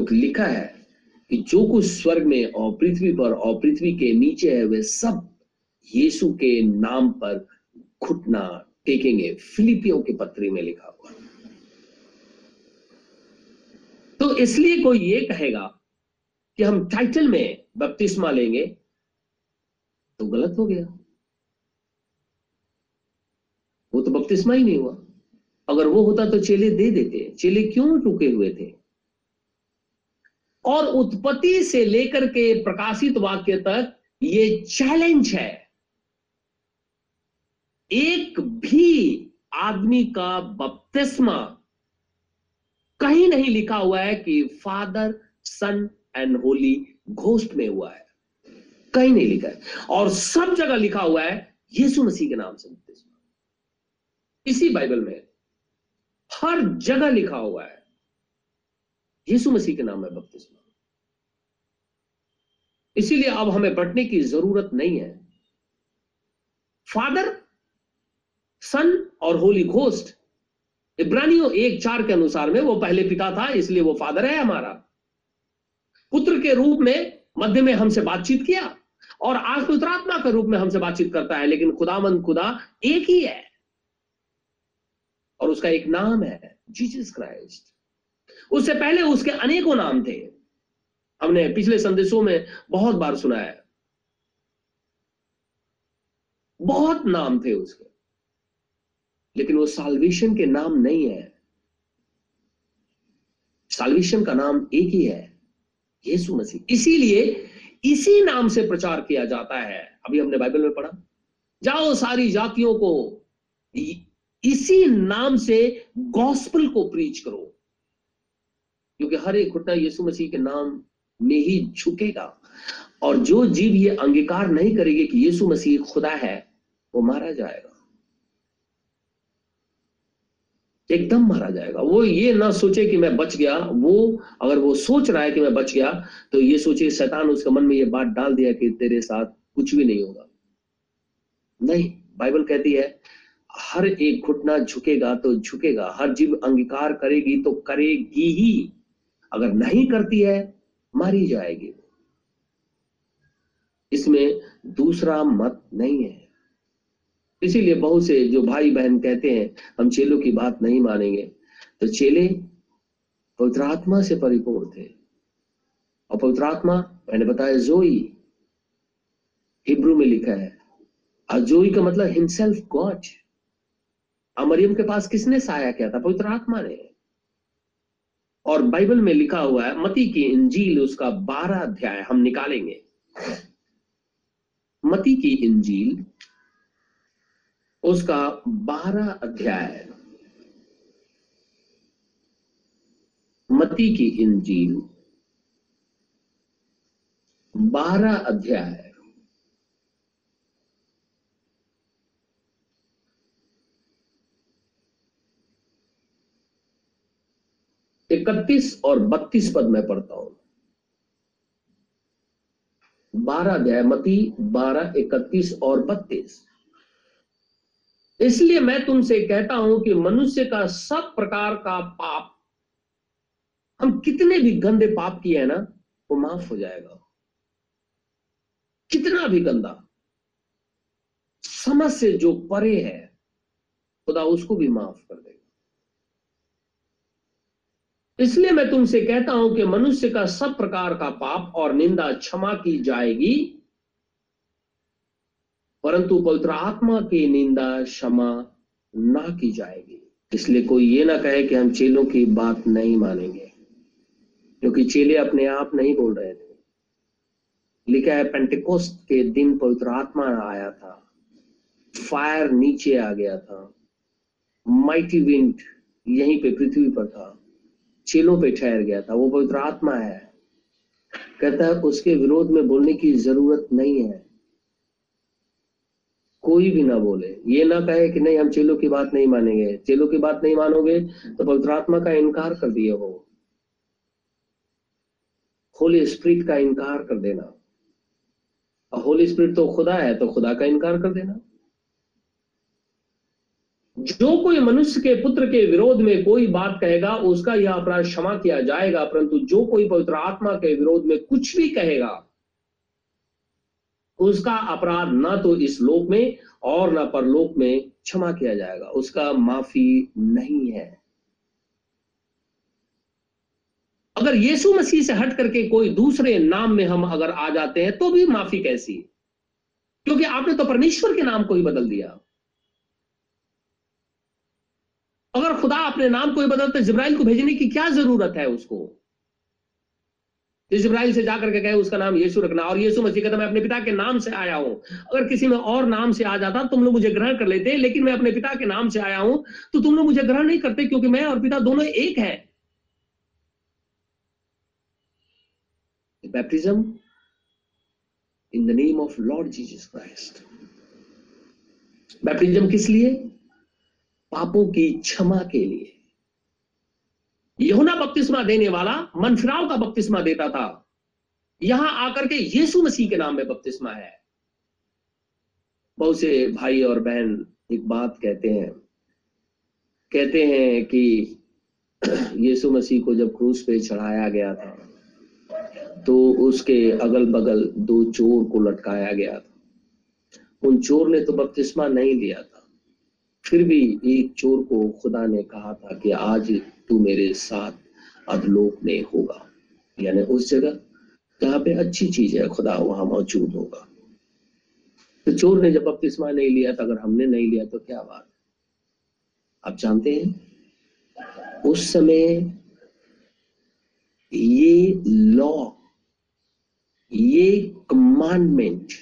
तो लिखा है कि जो कुछ स्वर्ग में और पृथ्वी पर और पृथ्वी के नीचे है, वे सब यीशु के नाम पर घुटना टेकेंगे। फिलिपियों के पत्री में लिखा हुआ तो इसलिए कोई ये कहेगा कि हम टाइटल में बपतिस्मा लेंगे तो गलत हो गया। वो तो बपतिस्मा ही नहीं हुआ। अगर वो होता तो चेले दे देते। चेले क्यों रुके हुए थे? और उत्पत्ति से लेकर के प्रकाशित वाक्य तक ये चैलेंज है। एक भी आदमी का बपतिस्मा कहीं नहीं लिखा हुआ है कि father son and holy ghost में हुआ है। कहीं नहीं लिखा है। और सब जगह लिखा हुआ है यीशु मसीह के नाम से बपतिस्मा इसी बाइबल में हर जगह लिखा हुआ है यीशु मसीह के नाम में बपतिस्मा इसीलिए अब हमें बटने की ज़रूरत नहीं है। फादर, सन और होली घोस्ट, इब्रानियों एक चार के अनुसार में वो पहले पिता था, इसलिए वो फादर है हमारा। पुत्र के रूप में, मध्य में हमसे बातचीत किया और आज पुत्रात्मा के रूप में हमसे बातचीत करता है, लेकिन खुदामंद खुदा एक ही है और उसका एक नाम है, जीसस क्राइस्ट। उससे पहले उसके अनेकों नाम थे। हमने पिछले संदेशों में बहुत बार सुना है। बहुत नाम थे उसके, लेकिन वो साल्वेशन के नाम नहीं है। साल्वेशन का नाम एक ही है, यीशु मसीह। इसीलिए इसी नाम से प्रचार किया जाता है। अभी हमने बाइबल में पढ़ा, जाओ सारी जातियों को, इसी नाम से गॉस्पल को प्रीच करो, क्योंकि हर एक घुटना यीशु मसीह के नाम ही झुकेगा। और जो जीव ये अंगीकार नहीं करेगी कि यीशु मसीह खुदा है, वो मारा जाएगा। एकदम मारा जाएगा। वो ये ना सोचे कि मैं बच गया, वो अगर वो सोच रहा है कि मैं बच गया तो ये सोचे, शैतान उसके मन में ये बात डाल दिया कि तेरे साथ कुछ भी नहीं होगा। नहीं, बाइबल कहती है, हर एक घुटना झुकेगा तो झुकेगा, हर जीव अंगीकार करेगी तो करेगी ही। अगर नहीं करती है मारी जाएगी। इसमें दूसरा मत नहीं है। इसीलिए बहुत से जो भाई बहन कहते हैं, हम चेलों की बात नहीं मानेंगे। तो चेले पवित्र आत्मा से परिपूर्ण थे। और पवित्र आत्मा, मैंने बताया, जोई। हिब्रू में लिखा है। अजोई का मतलब हिमसेल्फ गॉड अमरियम के पास किसने साया किया था? पवित्र आत्मा ने। और बाइबल में लिखा हुआ है मती की इंजील उसका बारह अध्याय हम निकालेंगे। मती की इंजील उसका बारह अध्याय। मती की इंजील बारह अध्याय। इकतीस और बत्तीस पद में पढ़ता हूँ। बारह अध्याय मती बारह इकतीस और बत्तीस। इसलिए मैं तुमसे कहता हूँ कि मनुष्य का सब प्रकार का पाप, हम कितने भी गंदे पाप किए हैं ना, वो माफ़ हो जाएगा। कितना भी गंदा। समझ से जो परे है, खुदा उसको भी माफ़ कर देगा। इसलिए मैं तुमसे कहता हूँ कि मनुष्य का सब प्रकार का पाप और निंदा क्षमा की जाएगी, परंतु पवित्र आत्मा की निंदा क्षमा ना की जाएगी। इसलिए कोई ये ना कहे कि हम चेलों की बात नहीं मानेंगे, क्योंकि चेले अपने आप नहीं बोल रहे थे। लिखा है, पेंटिकोस्ट के दिन पवित्र आत्मा आया था, फायर नीचे आ गया था, माइटी विंड यहीं पे पृथ्वी पर था चेलों पे ठहर गया था, वो पवित्र आत्मा है। कहता है, उसके विरोध में बोलने की ज़रूरत नहीं है। कोई भी ना बोले। ये ना कहे कि नहीं, हम चेलों की बात नहीं मानेंगे। चेलों की बात नहीं मानोगे तो पवित्र आत्मा का इनकार कर दिए हो। होली स्प्रिट का इनकार कर देना। होली स्पिरिट तो खुदा है तो खुदा का इनकार कर देना। जो कोई मनुष्य के पुत्र के विरोध में कोई बात कहेगा, उसका यह अपराध क्षमा किया जाएगा, परंतु जो कोई पवित्र आत्मा के विरोध में कुछ भी कहेगा, उसका अपराध ना तो इस लोक में और ना परलोक में क्षमा किया जाएगा। उसका माफ़ी नहीं है। अगर यीशु मसीह से हट करके कोई दूसरे नाम में हम अगर आ जाते हैं तो भी माफ़ी कैसी? क्योंकि आपने तो परमेश्वर के नाम को ही बदल दिया अगर खुदा अपने नाम को ही बदल तो जिब्राइल को भेजने की क्या ज़रूरत है उसको? जिब्राइल से जाकर के कहे, उसका नाम यीशु रखना। और यीशु मसीह कहता, मैं अपने पिता के नाम से आया हूँ। अगर किसी में और नाम से आ जाता, तुम लोग मुझे ग्रहण कर लेते, लेकिन मैं अपने पिता के नाम से आया हूँ तो तुम लोग मुझे ग्रहण नहीं करते क्योंकि मैं और पिता दोनों एक है। Baptism in the name of Lord Jesus Christ. Baptism किस लिए? पापों की क्षमा के लिए। यहुना बपतिस्मा देने वाला मनफिराव का बपतिस्मा देता था। यहाँ आकर के यीशु मसीह के नाम में बपतिस्मा है। बहुत से भाई और बहन एक बात कहते हैं। कहते हैं कि यीशु मसीह को जब क्रूस पे चढ़ाया गया था तो उसके अगल बगल दो चोर को लटकाया गया था। उन चोर ने तो बपतिस्मा नहीं लिया था। फिर भी एक चोर को खुदा ने कहा था कि आज तू मेरे साथ अधलोक में होगा। यानी उस जगह जहाँ पे अच्छी चीज़ है, खुदा वहाँ मौजूद होगा। तो चोर ने जब बपतिस्मा नहीं लिया तो अगर हमने नहीं लिया तो क्या बात? आप जानते हैं? उस समय ये लॉ ये कमांडमेंट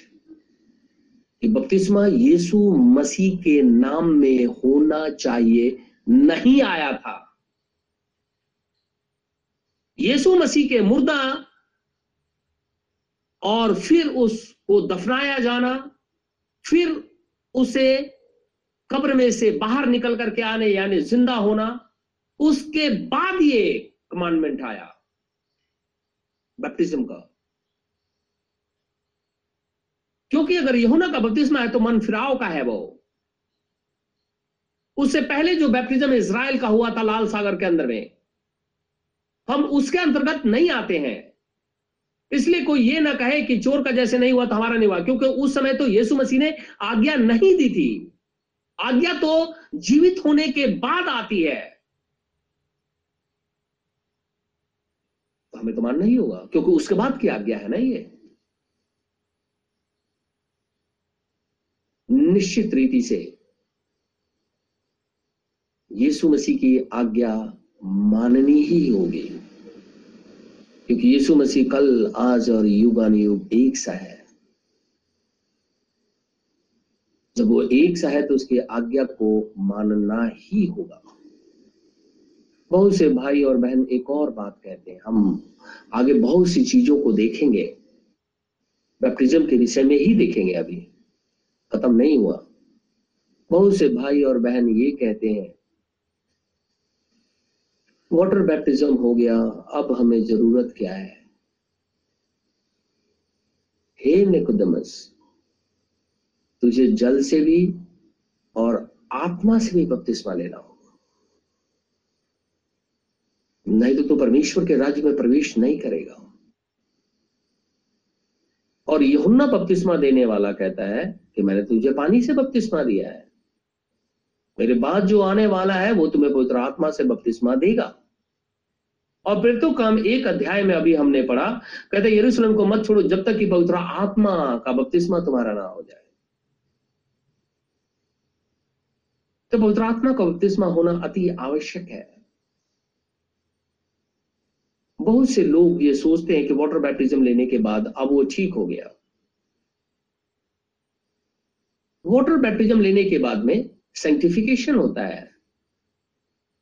कि बपतिस्मा यीशु मसीह के नाम में होना चाहिए, नहीं आया था। यीशु मसीह के मुर्दा और फिर उसको दफनाया जाना, फिर उसे कब्र में से बाहर निकल करके आने, यानी ज़िंदा होना, उसके बाद ये कमांडमेंट आया। बैप्टिज्म का। क्योंकि अगर यहुना का बपतिस्मा है तो मन फिराव का है वो। उससे पहले जो बैप्टिज्म इसराइल का हुआ था लाल सागर के अंदर में, हम उसके अंतर्गत नहीं आते हैं। इसलिए कोई ये ना कहे कि चोर का जैसे नहीं हुआ तो हमारा नहीं हुआ, क्योंकि उस समय तो यीशु मसीह ने आज्ञा नहीं दी थी। आज्ञा तो जीवित होने के बाद आती है। तो हमें तो मानना ही होगा, क्योंकि उसके बाद की आज्ञा है ना ये। निश्चित रीति से यीशु मसीह की आज्ञा माननी ही होगी। क्योंकि यीशु मसीह कल, आज और युगान युग एक सा है। जब वो एक सा है तो उसकी आज्ञा को मानना ही होगा। बहुत से भाई और बहन एक और बात कहते हैं। हम आगे बहुत सी चीज़ों को देखेंगे। बैप्टिज्म के विषय में ही देखेंगे अभी। खत्म नहीं हुआ। बहुत से भाई और बहन ये कहते हैं वाटर बैप्टिज्म हो गया, अब हमें ज़रूरत क्या है? हे निकोदमस तुझे जल से भी और आत्मा से भी बपतिस्मा लेना होगा। नहीं तो तू परमेश्वर के राज्य में प्रवेश नहीं करेगा। और यहुन्ना बपतिस्मा देने वाला कहता है कि मैंने तुझे पानी से बपतिस्मा दिया है। मेरे बाद जो आने वाला है, वो तुम्हें पवित्र आत्मा से बपतिस्मा देगा। और फिर तो काम एक अध्याय में अभी हमने पढ़ा, कहते यरूशलेम को मत छोड़ो, जब तक कि पवित्र आत्मा का बपतिस्मा तुम्हारा ना हो जाए। तो पवित्र आत्मा का बपतिस्मा होना अति आवश्यक है। बहुत से लोग ये सोचते हैं कि वाटर बैप्टिज्म लेने के बाद अब वो ठीक हो गया? वाटर बैप्टिज्म लेने के बाद में सेंटिफिकेशन होता है,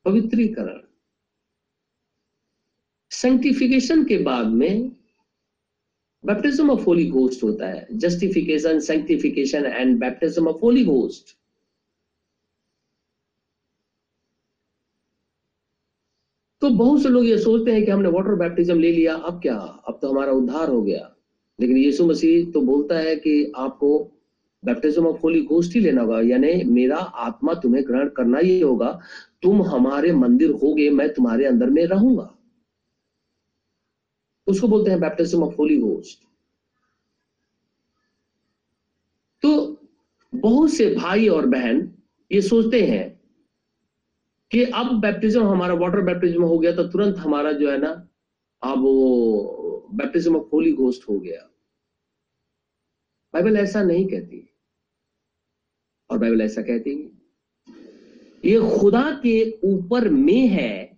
पवित्रीकरण। सेंटिफिकेशन के बाद में बैप्टिज्म ऑफ़ होली घोस्ट होता है justification sanctification and baptism of holy ghost तो बहुत से लोग ये सोचते हैं कि हमने वाटर बैप्टिज्म ले लिया, अब क्या? अब तो हमारा उद्धार हो गया। लेकिन यीशु मसीह तो बोलता है कि आपको बैप्टिज्म ऑफ़ होली ही लेना होगा, यानी मेरा आत्मा तुम्हें ग्रहण करना ही होगा। तुम हमारे मंदिर होगे, मैं तुम्हारे अंदर में रहूँगा। उसको बोलते हैं बैप्टिज्म ऑफ़ होली घोस्ट तो बहुत से भाई और बहन ये सोचते हैं कि अब बैप्टिज्म हमारा वाटर बैप्टिज्म हो गया तो तुरंत हमारा जो है ना, अब वो बैप्टिज्म ऑफ़ होली घोस्ट हो गया। बाइबल ऐसा नहीं कहती। और बाइबल ऐसा कहती है ये खुदा के ऊपर में है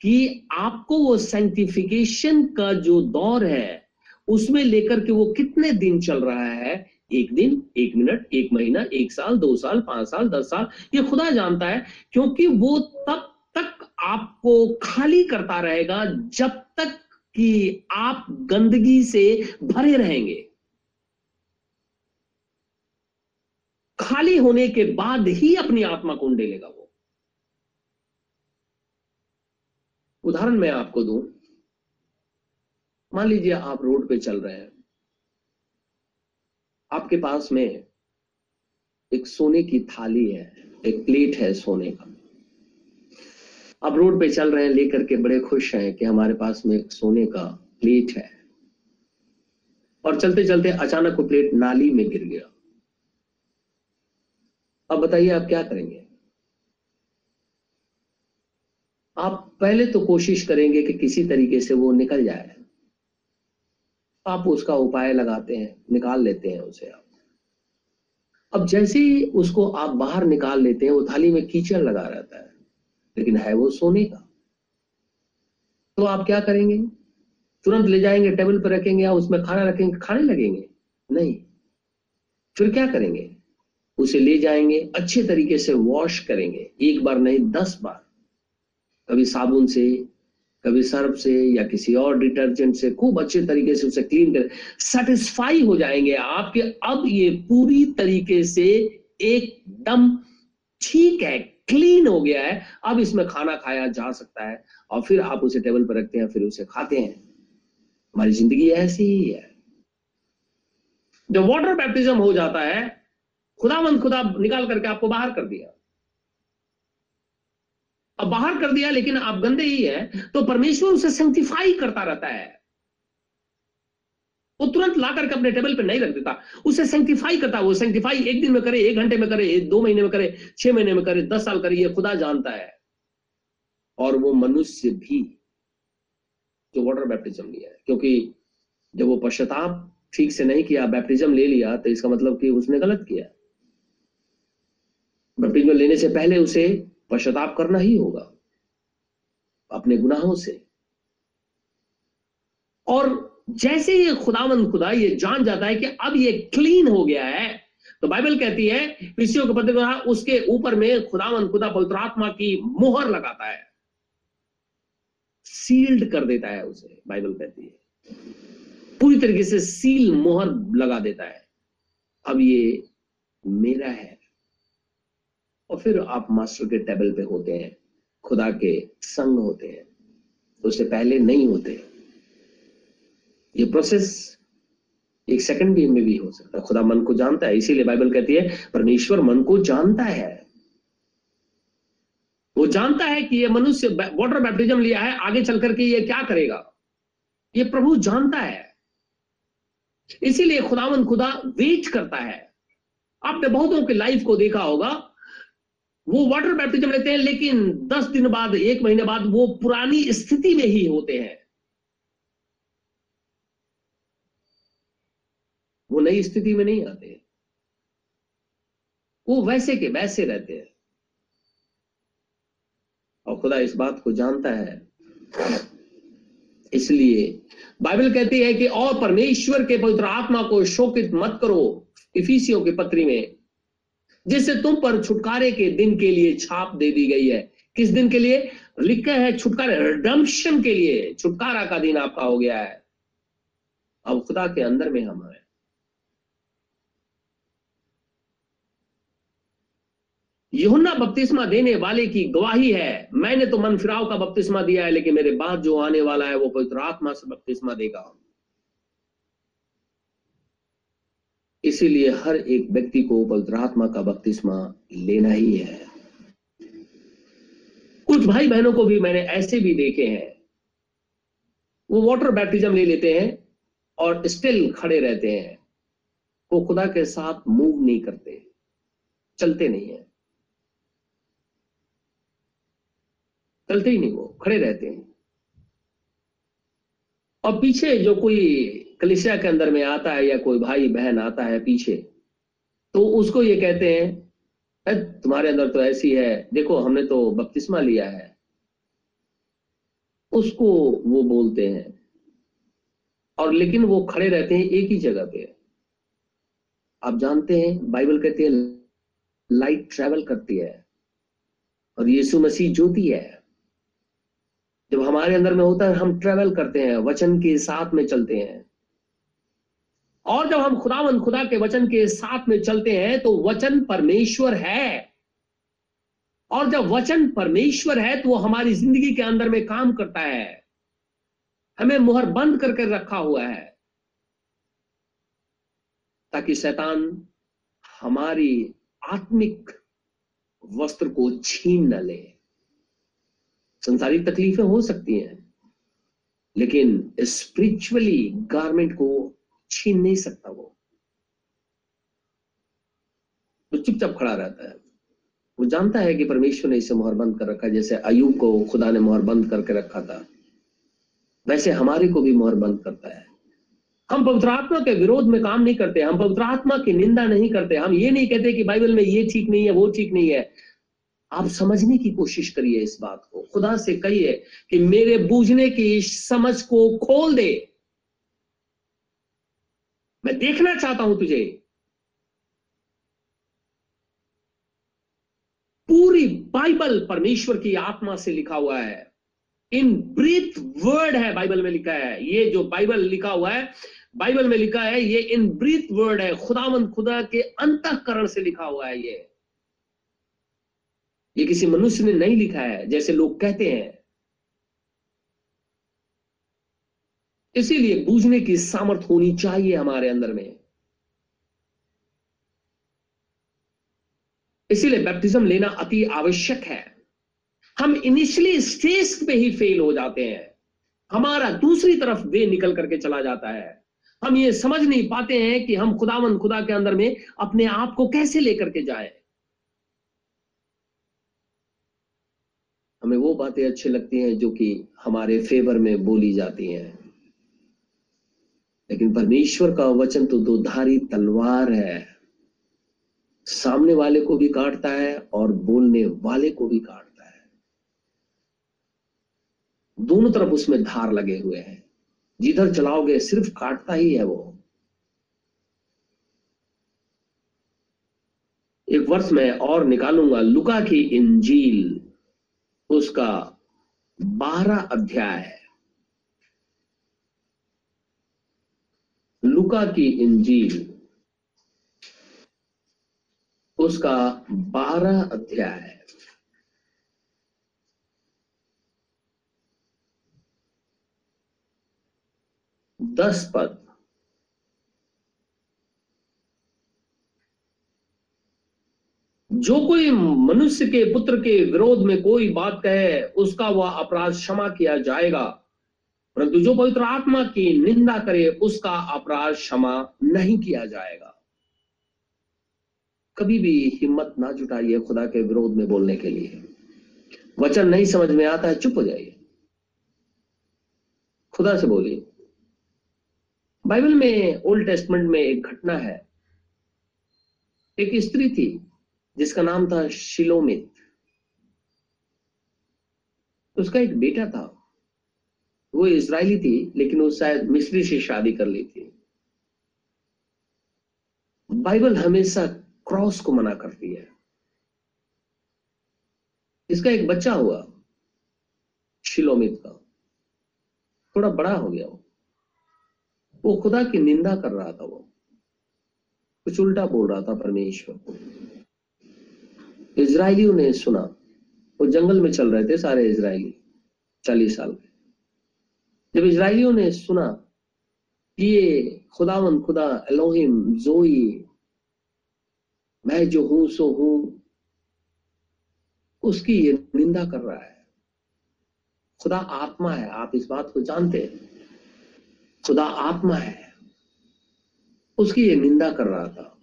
कि आपको वो सेंटिफिकेशन का जो दौर है, उसमें लेकर के वो कितने दिन चल रहा है एक दिन, एक मिनट, एक महीना, एक साल, दो साल, पाँच साल, दस साल। ये खुदा जानता है, क्योंकि वो तब तक आपको खाली करता रहेगा जब तक कि आप गंदगी से भरे रहेंगे। खाली होने के बाद ही अपनी आत्मा को लेगा वो। उदाहरण मैं आपको दूँ। मान लीजिए आप रोड पे चल रहे हैं। आपके पास में एक सोने की थाली है, एक प्लेट है सोने का। आप रोड पे चल रहे हैं, लेकर के बड़े खुश हैं कि हमारे पास में एक सोने का प्लेट है। और चलते चलते अचानक वो प्लेट नाली में गिर गया। अब बताइए आप क्या करेंगे? आप पहले तो कोशिश करेंगे कि किसी तरीके से वो निकल जाए। आप उसका उपाय लगाते हैं, निकाल लेते हैं उसे आप। अब जैसे ही उसको आप बाहर निकाल लेते हैं, वो थाली में कीचड़ लगा रहता है, लेकिन है वो सोने का। तो आप क्या करेंगे? तुरंत ले जाएँगे, टेबल पर रखेंगे या उसमें खाना रखेंगे, खाने लगेंगे? नहीं। फिर क्या करेंगे? उसे ले जाएँगे, अच्छे तरीके से वॉश करेंगे, एक बार नहीं, दस बार। कभी साबुन से कभी सर्फ से या किसी और डिटर्जेंट से खूब अच्छे तरीके से उसे क्लीन कर सेटिस्फाई हो जाएँगे आपके। अब ये पूरी तरीके से एकदम ठीक है क्लीन हो गया है। अब इसमें खाना खाया जा सकता है और फिर आप उसे टेबल पर रखते हैं, फिर उसे खाते हैं। हमारी ज़िंदगी ऐसी ही है। जब वाटर बैप्टिज्म हो जाता है, खुदावंत खुदा निकाल करके आपको बाहर कर दिया। अब बाहर कर दिया, लेकिन आप गंदे ही है तो परमेश्वर उसे सेंटिफाई करता रहता है। वो तुरंत ला करके अपने टेबल पे नहीं रख देता। उसे सेंटिफाई करता वो सेंटिफाई एक दिन में करे, एक घंटे में करे दो महीने में करे, छह महीने में करे, दस साल करे, ये खुदा जानता है। और वो मनुष्य भी जो वाटर बैप्टिज्म लिया है, क्योंकि जब वो पश्चाताप ठीक से नहीं किया बैप्टिज्म ले लिया तो इसका मतलब कि उसने गलत किया। बैप्टिज्म लेने से पहले उसे पश्चाताप करना ही होगा, अपने गुनाहों से। और जैसे ही खुदावन खुदा ये जान जाता है कि अब ये क्लीन हो गया है तो बाइबल कहती है पीसीओ के पत्र उसके ऊपर में खुदावन खुदा पवित्र आत्मा की मोहर लगाता है। सील्ड कर देता है उसे, बाइबल कहती है। पूरी तरीके से सील मोहर लगा देता है। अब ये मेरा है। और फिर आप मास्टर के टेबल पे होते हैं, खुदा के संग होते हैं तो उससे पहले नहीं होते। ये प्रोसेस एक सेकंड भी में भी हो सकता है। खुदा मन को जानता है, इसीलिए बाइबल कहती है, परमेश्वर मन को जानता है। वो जानता है कि ये मनुष्य वाटर बैप्टिज्म लिया है, आगे चल करके ये क्या करेगा? ये प्रभु जानता है। इसीलिए खुदावन खुदा वेट करता है। आपने बहुतों के लाइफ को देखा होगा वो वाटर बैप्टिज्म लेते हैं, लेकिन दस दिन बाद, एक महीने बाद वो पुरानी स्थिति में ही होते हैं। वो नई स्थिति में नहीं आते वो वैसे के वैसे रहते हैं। और खुदा इस बात को जानता है। इसलिए बाइबल कहती है कि और परमेश्वर के पवित्र आत्मा को शोकित मत करो, इफिसियों की पत्री में। जिससे तुम पर छुटकारे के दिन के लिए छाप दे दी गई है। किस दिन के लिए? लिखा है छुटकारे रिडम्पशन के लिए। छुटकारा का दिन आपका हो गया है। अब खुदा के अंदर में हम है। यूहन्ना बपतिस्मा देने वाले की गवाही है। मैंने तो मन फिराव का बपतिस्मा दिया है, लेकिन मेरे बाद जो आने वाला है, वो पवित्र आत्मा से बपतिस्मा देगा। इसीलिए हर एक व्यक्ति को पवित्र आत्मा का बपतिस्मा लेना ही है। कुछ भाई बहनों को भी मैंने ऐसे भी देखे हैं। वो वाटर बैप्टिज्म ले लेते हैं और स्टिल खड़े रहते हैं। वो खुदा के साथ मूव नहीं करते, चलते नहीं है। चलते ही नहीं, वो खड़े रहते हैं। और पीछे जो कोई कलिसिया के अंदर में आता है या कोई भाई, बहन आता है पीछे तो उसको ये कहते हैं तुम्हारे अंदर तो ऐसी है, देखो हमने तो बपतिस्मा लिया है। उसको वो बोलते हैं, और लेकिन वो खड़े रहते हैं एक ही जगह पे। आप जानते हैं, बाइबल कहती है, लाइट ट्रेवल करती है, और यीशु मसीह ज्योति है। जब हमारे अंदर में होता है, हम ट्रेवल करते हैं, वचन के साथ में चलते हैं। और जब हम खुदावन खुदा के वचन के साथ में चलते हैं तो वचन परमेश्वर है। और जब वचन परमेश्वर है तो वो हमारी ज़िंदगी के अंदर में काम करता है। हमें मुहर बंद करके रखा हुआ है। ताकि शैतान हमारी आत्मिक वस्त्र को छीन न ले। संसारिक तकलीफें हो सकती हैं, लेकिन स्पिरिचुअली गारमेंट को छीन नहीं सकता वो। तो चुपचाप खड़ा रहता है। वो जानता है कि परमेश्वर ने इसे मोहर बंद कर रखा जैसे अयुब को खुदा ने मोहर बंद करके रखा था, वैसे हमारे को भी मोहर बंद करता है। हम पवित्र आत्मा के विरोध में काम नहीं करते, हम पवित्र आत्मा की निंदा नहीं करते, हम ये नहीं कहते कि बाइबल में ये ठीक नहीं है, वो ठीक नहीं है। आप समझने की कोशिश करिए इस बात को। खुदा से कहिए कि मेरे बूझने की समझ को खोल दे। मैं देखना चाहता हूँ तुझे। पूरी बाइबल परमेश्वर की आत्मा से लिखा हुआ है। इन ब्रीथ वर्ड है बाइबल में लिखा है। ये जो बाइबल लिखा हुआ है, बाइबल में लिखा है, ये इन ब्रीथ वर्ड है। खुदावंद खुदा के अंतकरण से लिखा हुआ है ये। ये किसी मनुष्य ने नहीं लिखा है, जैसे लोग कहते हैं। इसीलिए बूझने की सामर्थ होनी चाहिए हमारे अंदर में। इसीलिए बैप्टिज्म लेना अति आवश्यक है। हम इनिशियली स्टेज पे ही फेल हो जाते हैं। हमारा दूसरी तरफ़ वे निकल करके चला जाता है। हम ये समझ नहीं पाते हैं कि हम खुदावन खुदा के अंदर में अपने आप को कैसे लेकर के जाए। हमें वो बातें अच्छी लगती हैं जो कि हमारे फेवर में बोली जाती हैं। लेकिन परमेश्वर का वचन तो दो धारी तलवार है। सामने वाले को भी काटता है और बोलने वाले को भी काटता है। दोनों तरफ़ उसमें धार लगे हुए हैं। जिधर चलाओगे सिर्फ़ काटता ही है वो। एक वर्ष में और निकालूँगा लुका की इंजील, उसका बारह अध्याय है लुका की इंजील। उसका बारह अध्याय है। दस पद। जो कोई मनुष्य के पुत्र के विरोध में कोई बात कहे, उसका वह अपराध क्षमा किया जाएगा। परंतु जो पवित्र आत्मा की निंदा करे, उसका अपराध क्षमा नहीं किया जाएगा। कभी भी हिम्मत ना जुटाइए खुदा के विरोध में बोलने के लिए। वचन नहीं समझ में आता है, चुप हो जाइए। खुदा से बोलिए। बाइबल में, ओल्ड टेस्टमेंट में एक घटना है। एक स्त्री थी, जिसका नाम था शिलोमित। उसका एक बेटा था। वो इसराइली थी, लेकिन वो शायद मिस्री से शादी कर ली थी। बाइबल हमेशा क्रॉस को मना करती है। इसका एक बच्चा हुआ, शिलोमित का। थोड़ा बड़ा हो गया वो। वो खुदा की निंदा कर रहा था वो। कुछ उल्टा बोल रहा था परमेश्वर को। इसराइलियों ने सुना, वो जंगल में चल रहे थे सारे इसराइली, चालीस साल जब इसराइलियों ने सुना कि ये खुदावन खुदा एलोहिम, जोई, मैं जो हूँ, सो हूँ, उसकी ये निंदा कर रहा है। खुदा आत्मा है, आप इस बात को जानते हैं। खुदा आत्मा है, उसकी ये निंदा कर रहा था।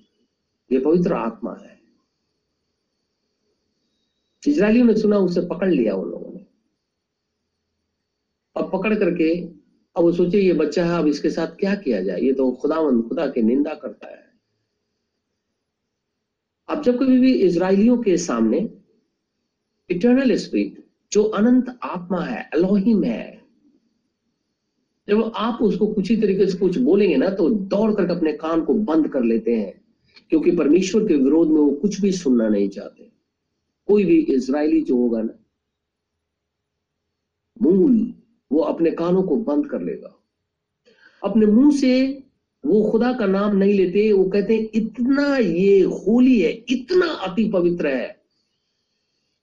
ये पवित्र आत्मा है। इसराइलियों ने सुना, उसे पकड़ लिया उन लोगों पकड़ करके अब वो सोचे, ये बच्चा है, अब इसके साथ क्या किया जाए? ये तो खुदावन, खुदा की निंदा करता है। अब जब कभी भी इसराइलियों के सामने इटर्नल स्पिरिट जो अनंत आत्मा है अलोहिम है, जब आप उसको कुछ ही तरीके से कुछ बोलेंगे ना तो दौड़ करके अपने कान को बंद कर लेते हैं, क्योंकि परमेश्वर के विरोध में वो कुछ भी सुनना नहीं चाहते। कोई भी इसराइली जो होगा ना, मूल वो अपने कानों को बंद कर लेगा। अपने मुँह से वो खुदा का नाम नहीं लेते, वो कहते हैं, इतना ये होली है, इतना अति पवित्र है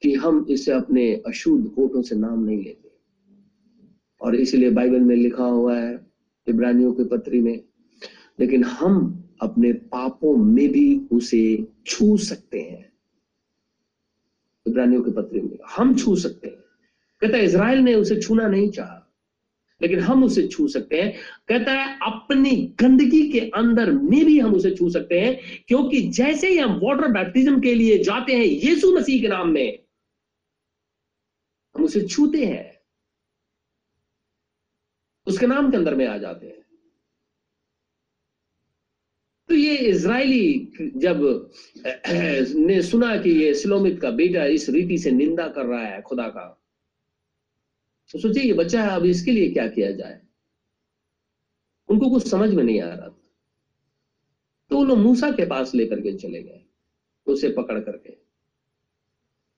कि हम इसे अपने अशुद्ध होठों से नाम नहीं लेते। और इसलिए बाइबल में लिखा हुआ है, इब्रानियों के पत्री में, लेकिन हम अपने पापों में भी उसे छू सकते हैं। इब्रानियों के पत्री में, हम छू सकते हैं। कहता है इसराइल ने उसे छूना नहीं चाहा, लेकिन हम उसे छू सकते हैं। कहता है, अपनी गंदगी के अंदर में भी हम उसे छू सकते हैं, क्योंकि जैसे ही हम वाटर बैप्टिज्म के लिए जाते हैं, यीशु मसीह के नाम में, हम उसे छूते हैं। उसके नाम के अंदर में आ जाते हैं। तो ये इज़राइली जब, ने सुना कि ये सिलोमित का बेटा इस रीति से निंदा कर रहा है खुदा का तो सोचिए, ये बच्चा है अब इसके लिए क्या किया जाए? उनको कुछ समझ में नहीं आ रहा था। तो वो लोग मूसा के पास लेकर के चले गए, उसे पकड़ करके।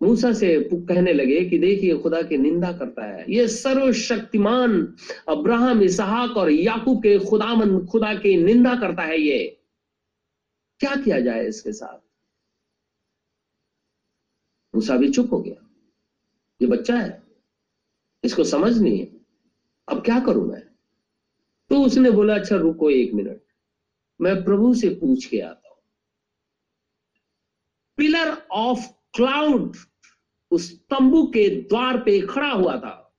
मूसा से कहने लगे कि देखिए, खुदा की निंदा करता है। ये सर्वशक्तिमान अब्राहम, इसहाक और याकूब के खुदामन खुदा की निंदा करता है ये। क्या किया जाए इसके साथ? मूसा भी चुप हो गया। ये बच्चा है। इसको समझ नहीं है। अब क्या करूँ मैं? तो उसने बोला अच्छा रुको एक मिनट। मैं प्रभु से पूछ के आता हूँ। पिलर ऑफ़ क्लाउड उस तंबू के द्वार पे खड़ा हुआ था।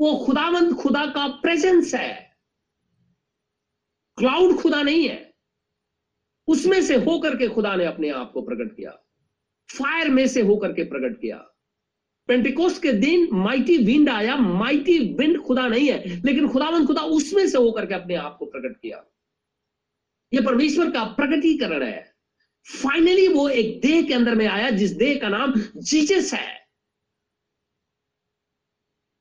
वो खुदावंत खुदा का प्रेजेंस है। क्लाउड खुदा नहीं है। उसमें से होकर के खुदा ने अपने आप को प्रकट किया। फायर में से होकर के प्रकट किया। पेंटिकोस्ट के दिन माइटी विंड आया माइटी विंड खुदा नहीं है, लेकिन खुदावन खुदा उसमें से होकर के अपने आप को प्रकट किया। यह परमेश्वर का प्रकटीकरण है। फाइनली वो एक देह के अंदर में आया, जिस देह का नाम जीजस है।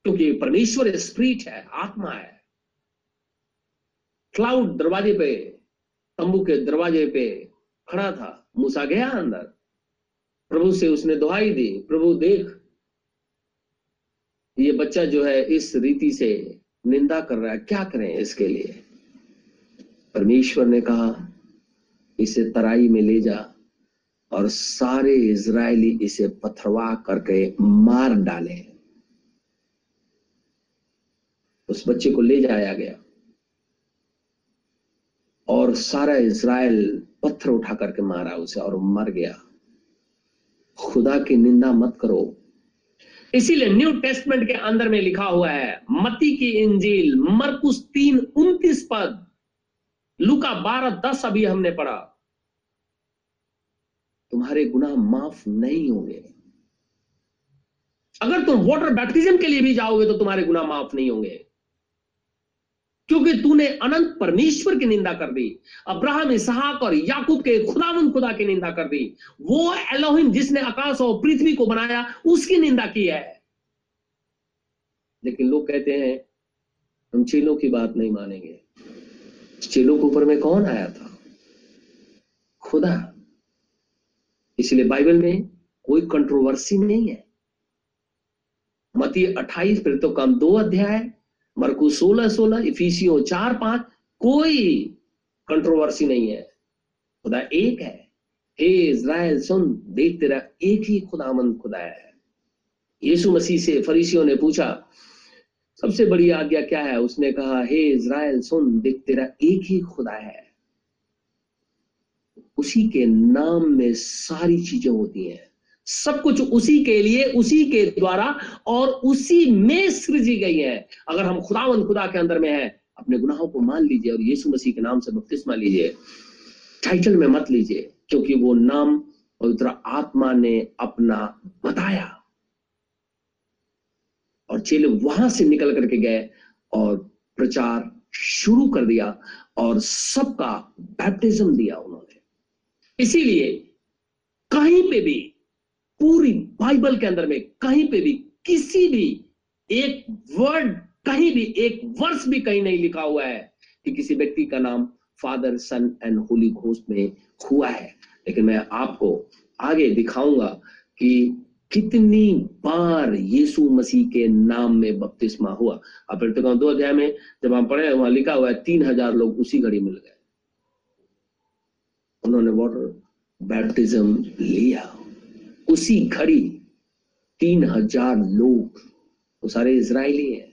क्योंकि परमेश्वर स्प्रीट है, आत्मा है। क्लाउड दरवाजे पे, तंबू के दरवाजे पे खड़ा था। मूसा गया अंदर। प्रभु से उसने दुहाई दी। प्रभु देख ये बच्चा जो है इस रीति से निंदा कर रहा है, क्या करें इसके लिए? परमेश्वर ने कहा, इसे तराई में ले जा और सारे इज़राइली इसे पथरवा करके मार डाले। उस बच्चे को ले जाया गया और सारा इज़राइल पत्थर उठा करके मारा उसे और मर गया। खुदा की निंदा मत करो। इसीलिए न्यू टेस्टमेंट के अंदर में लिखा हुआ है, मती की इंजील, मरकुस तीन उन्तीस पद, लुका बारह दस अभी हमने पढ़ा। तुम्हारे गुनाह माफ़ नहीं होंगे। अगर तुम वाटर बैप्टिज्म के लिए भी जाओगे तो तुम्हारे गुनाह माफ़ नहीं होंगे। क्योंकि तूने अनंत परमेश्वर की निंदा कर दी, अब्राहम, इसहाक और याकूब के खुदावन खुदा की निंदा कर दी। वो एलोहिम जिसने आकाश और पृथ्वी को बनाया, उसकी निंदा की है। लेकिन लोग कहते हैं, हम चेलों की बात नहीं मानेंगे। चेलों के ऊपर में कौन आया था? खुदा। इसलिए बाइबल में कोई कंट्रोवर्सी नहीं है। मती 28 फिर तो कम दो अध्याय मरकू 16 16 इफिसियो चार पाँच, कोई कंट्रोवर्सी नहीं है। खुदा एक है। हे इज़राइल, सुन, देख तेरा एक ही खुदामंद खुदा है। यीशु मसीह से फरीसियों ने पूछा, सबसे बड़ी आज्ञा क्या है? उसने कहा, हे इज़राइल, सुन, देख तेरा एक ही खुदा है। उसी के नाम में सारी चीज़ें होती हैं। सब कुछ उसी के लिए, उसी के द्वारा और उसी में सृजी गई है। अगर हम खुदावन खुदा के अंदर में है, अपने गुनाहों को मान लीजिए और यीशु मसीह के नाम से बपतिस्मा लीजिए। टाइटल में मत लीजिए, क्योंकि वो नाम पवित्र आत्मा ने अपना बताया। और चेले वहाँ से निकल करके गए और प्रचार शुरू कर दिया और सबका बैप्टिज्म दिया उन्होंने। इसीलिए कहीं पे भी पूरी बाइबल के अंदर में कहीं पे भी, किसी भी, एक वर्ड कहीं भी, एक वर्ष भी कहीं नहीं लिखा हुआ है कि किसी व्यक्ति का नाम father son and holy ghost में हुआ है। लेकिन मैं आपको आगे दिखाऊँगा कि कितनी बार यीशु मसीह के नाम में बपतिस्मा हुआ। अब फिर दो अध्याय में जब हम पढ़े, वहाँ लिखा हुआ है, तीन हज़ार लोग उसी घड़ी मिल गए। उन्होंने वाटर बैप्टिज्म लिया। उसी घड़ी तीन हज़ार लोग, वो सारे इसराइली हैं।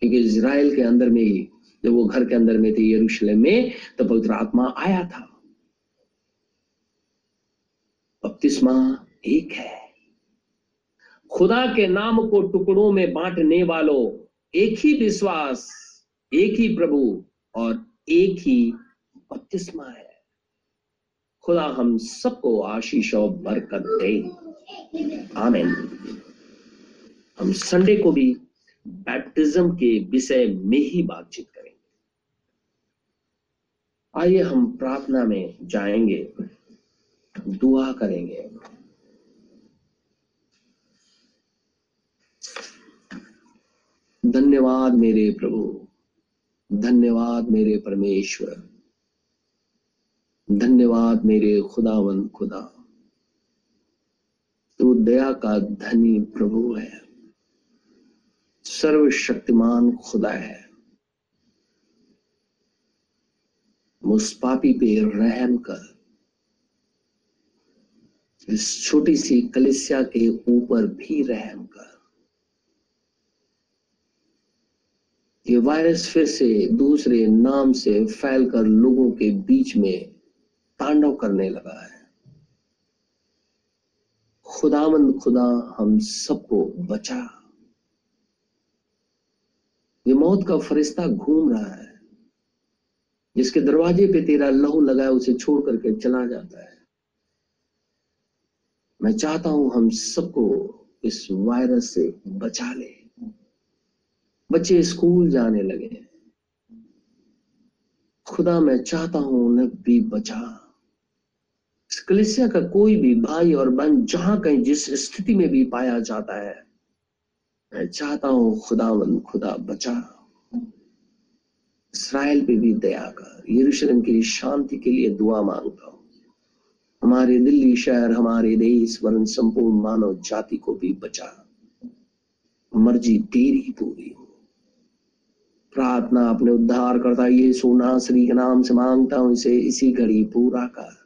क्योंकि इसराइल के अंदर में ही जब वो घर के अंदर में थे यरूशलेम में तो पवित्र आत्मा आया था। बपतिस्मा एक है। खुदा के नाम को टुकड़ों में बांटने वालों, एक ही विश्वास, एक ही प्रभु और एक ही बपतिस्मा है। खुदा हम सबको आशीष और बरकत दे। आमेन। हम संडे को भी बैप्टिज्म के विषय में ही बातचीत करेंगे। आइए हम प्रार्थना में जाएँगे। दुआ करेंगे। धन्यवाद मेरे प्रभु। धन्यवाद मेरे परमेश्वर। धन्यवाद मेरे खुदावन खुदा। तू दया का धनी प्रभु है। सर्वशक्तिमान खुदा है। उस पापी पे रहम कर। इस छोटी सी कलिसिया के ऊपर भी रहम कर। ये वायरस फिर से दूसरे नाम से फैलकर लोगों के बीच में तांडव करने लगा है। खुदामंद खुदा, हम सबको बचा। ये मौत का फरिश्ता घूम रहा है, जिसके दरवाजे पे तेरा लहू लगा है, उसे छोड़ करके चला जाता है। मैं चाहता हूँ हम सबको इस वायरस से बचा ले। बच्चे स्कूल जाने लगे। खुदा, मैं चाहता हूँ उन्हें भी बचा। कलिसिया का कोई भी भाई और बहन जहाँ कहीं जिस स्थिति में भी पाया जाता है, मैं चाहता हूँ खुदावन खुदा बचा। इसराइल पे भी दया कर, यरूशलेम की शांति के लिए दुआ माँगता हूँ। हमारे दिल्ली शहर, हमारे देश, वरन संपूर्ण मानव जाति को भी बचा। मर्ज़ी तेरी पूरी हो। प्रार्थना अपने उद्धार करता ये सोना श्री के नाम से माँगता हूँ, इसे इसी घड़ी पूरा कर।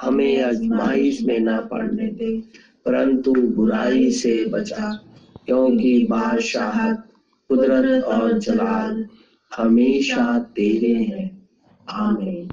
हमें अजमाइश में ना पड़ने दे, परंतु बुराई से बचा, क्योंकि बादशाह कुदरत और जलाल हमेशा तेरे हैं। आमीन।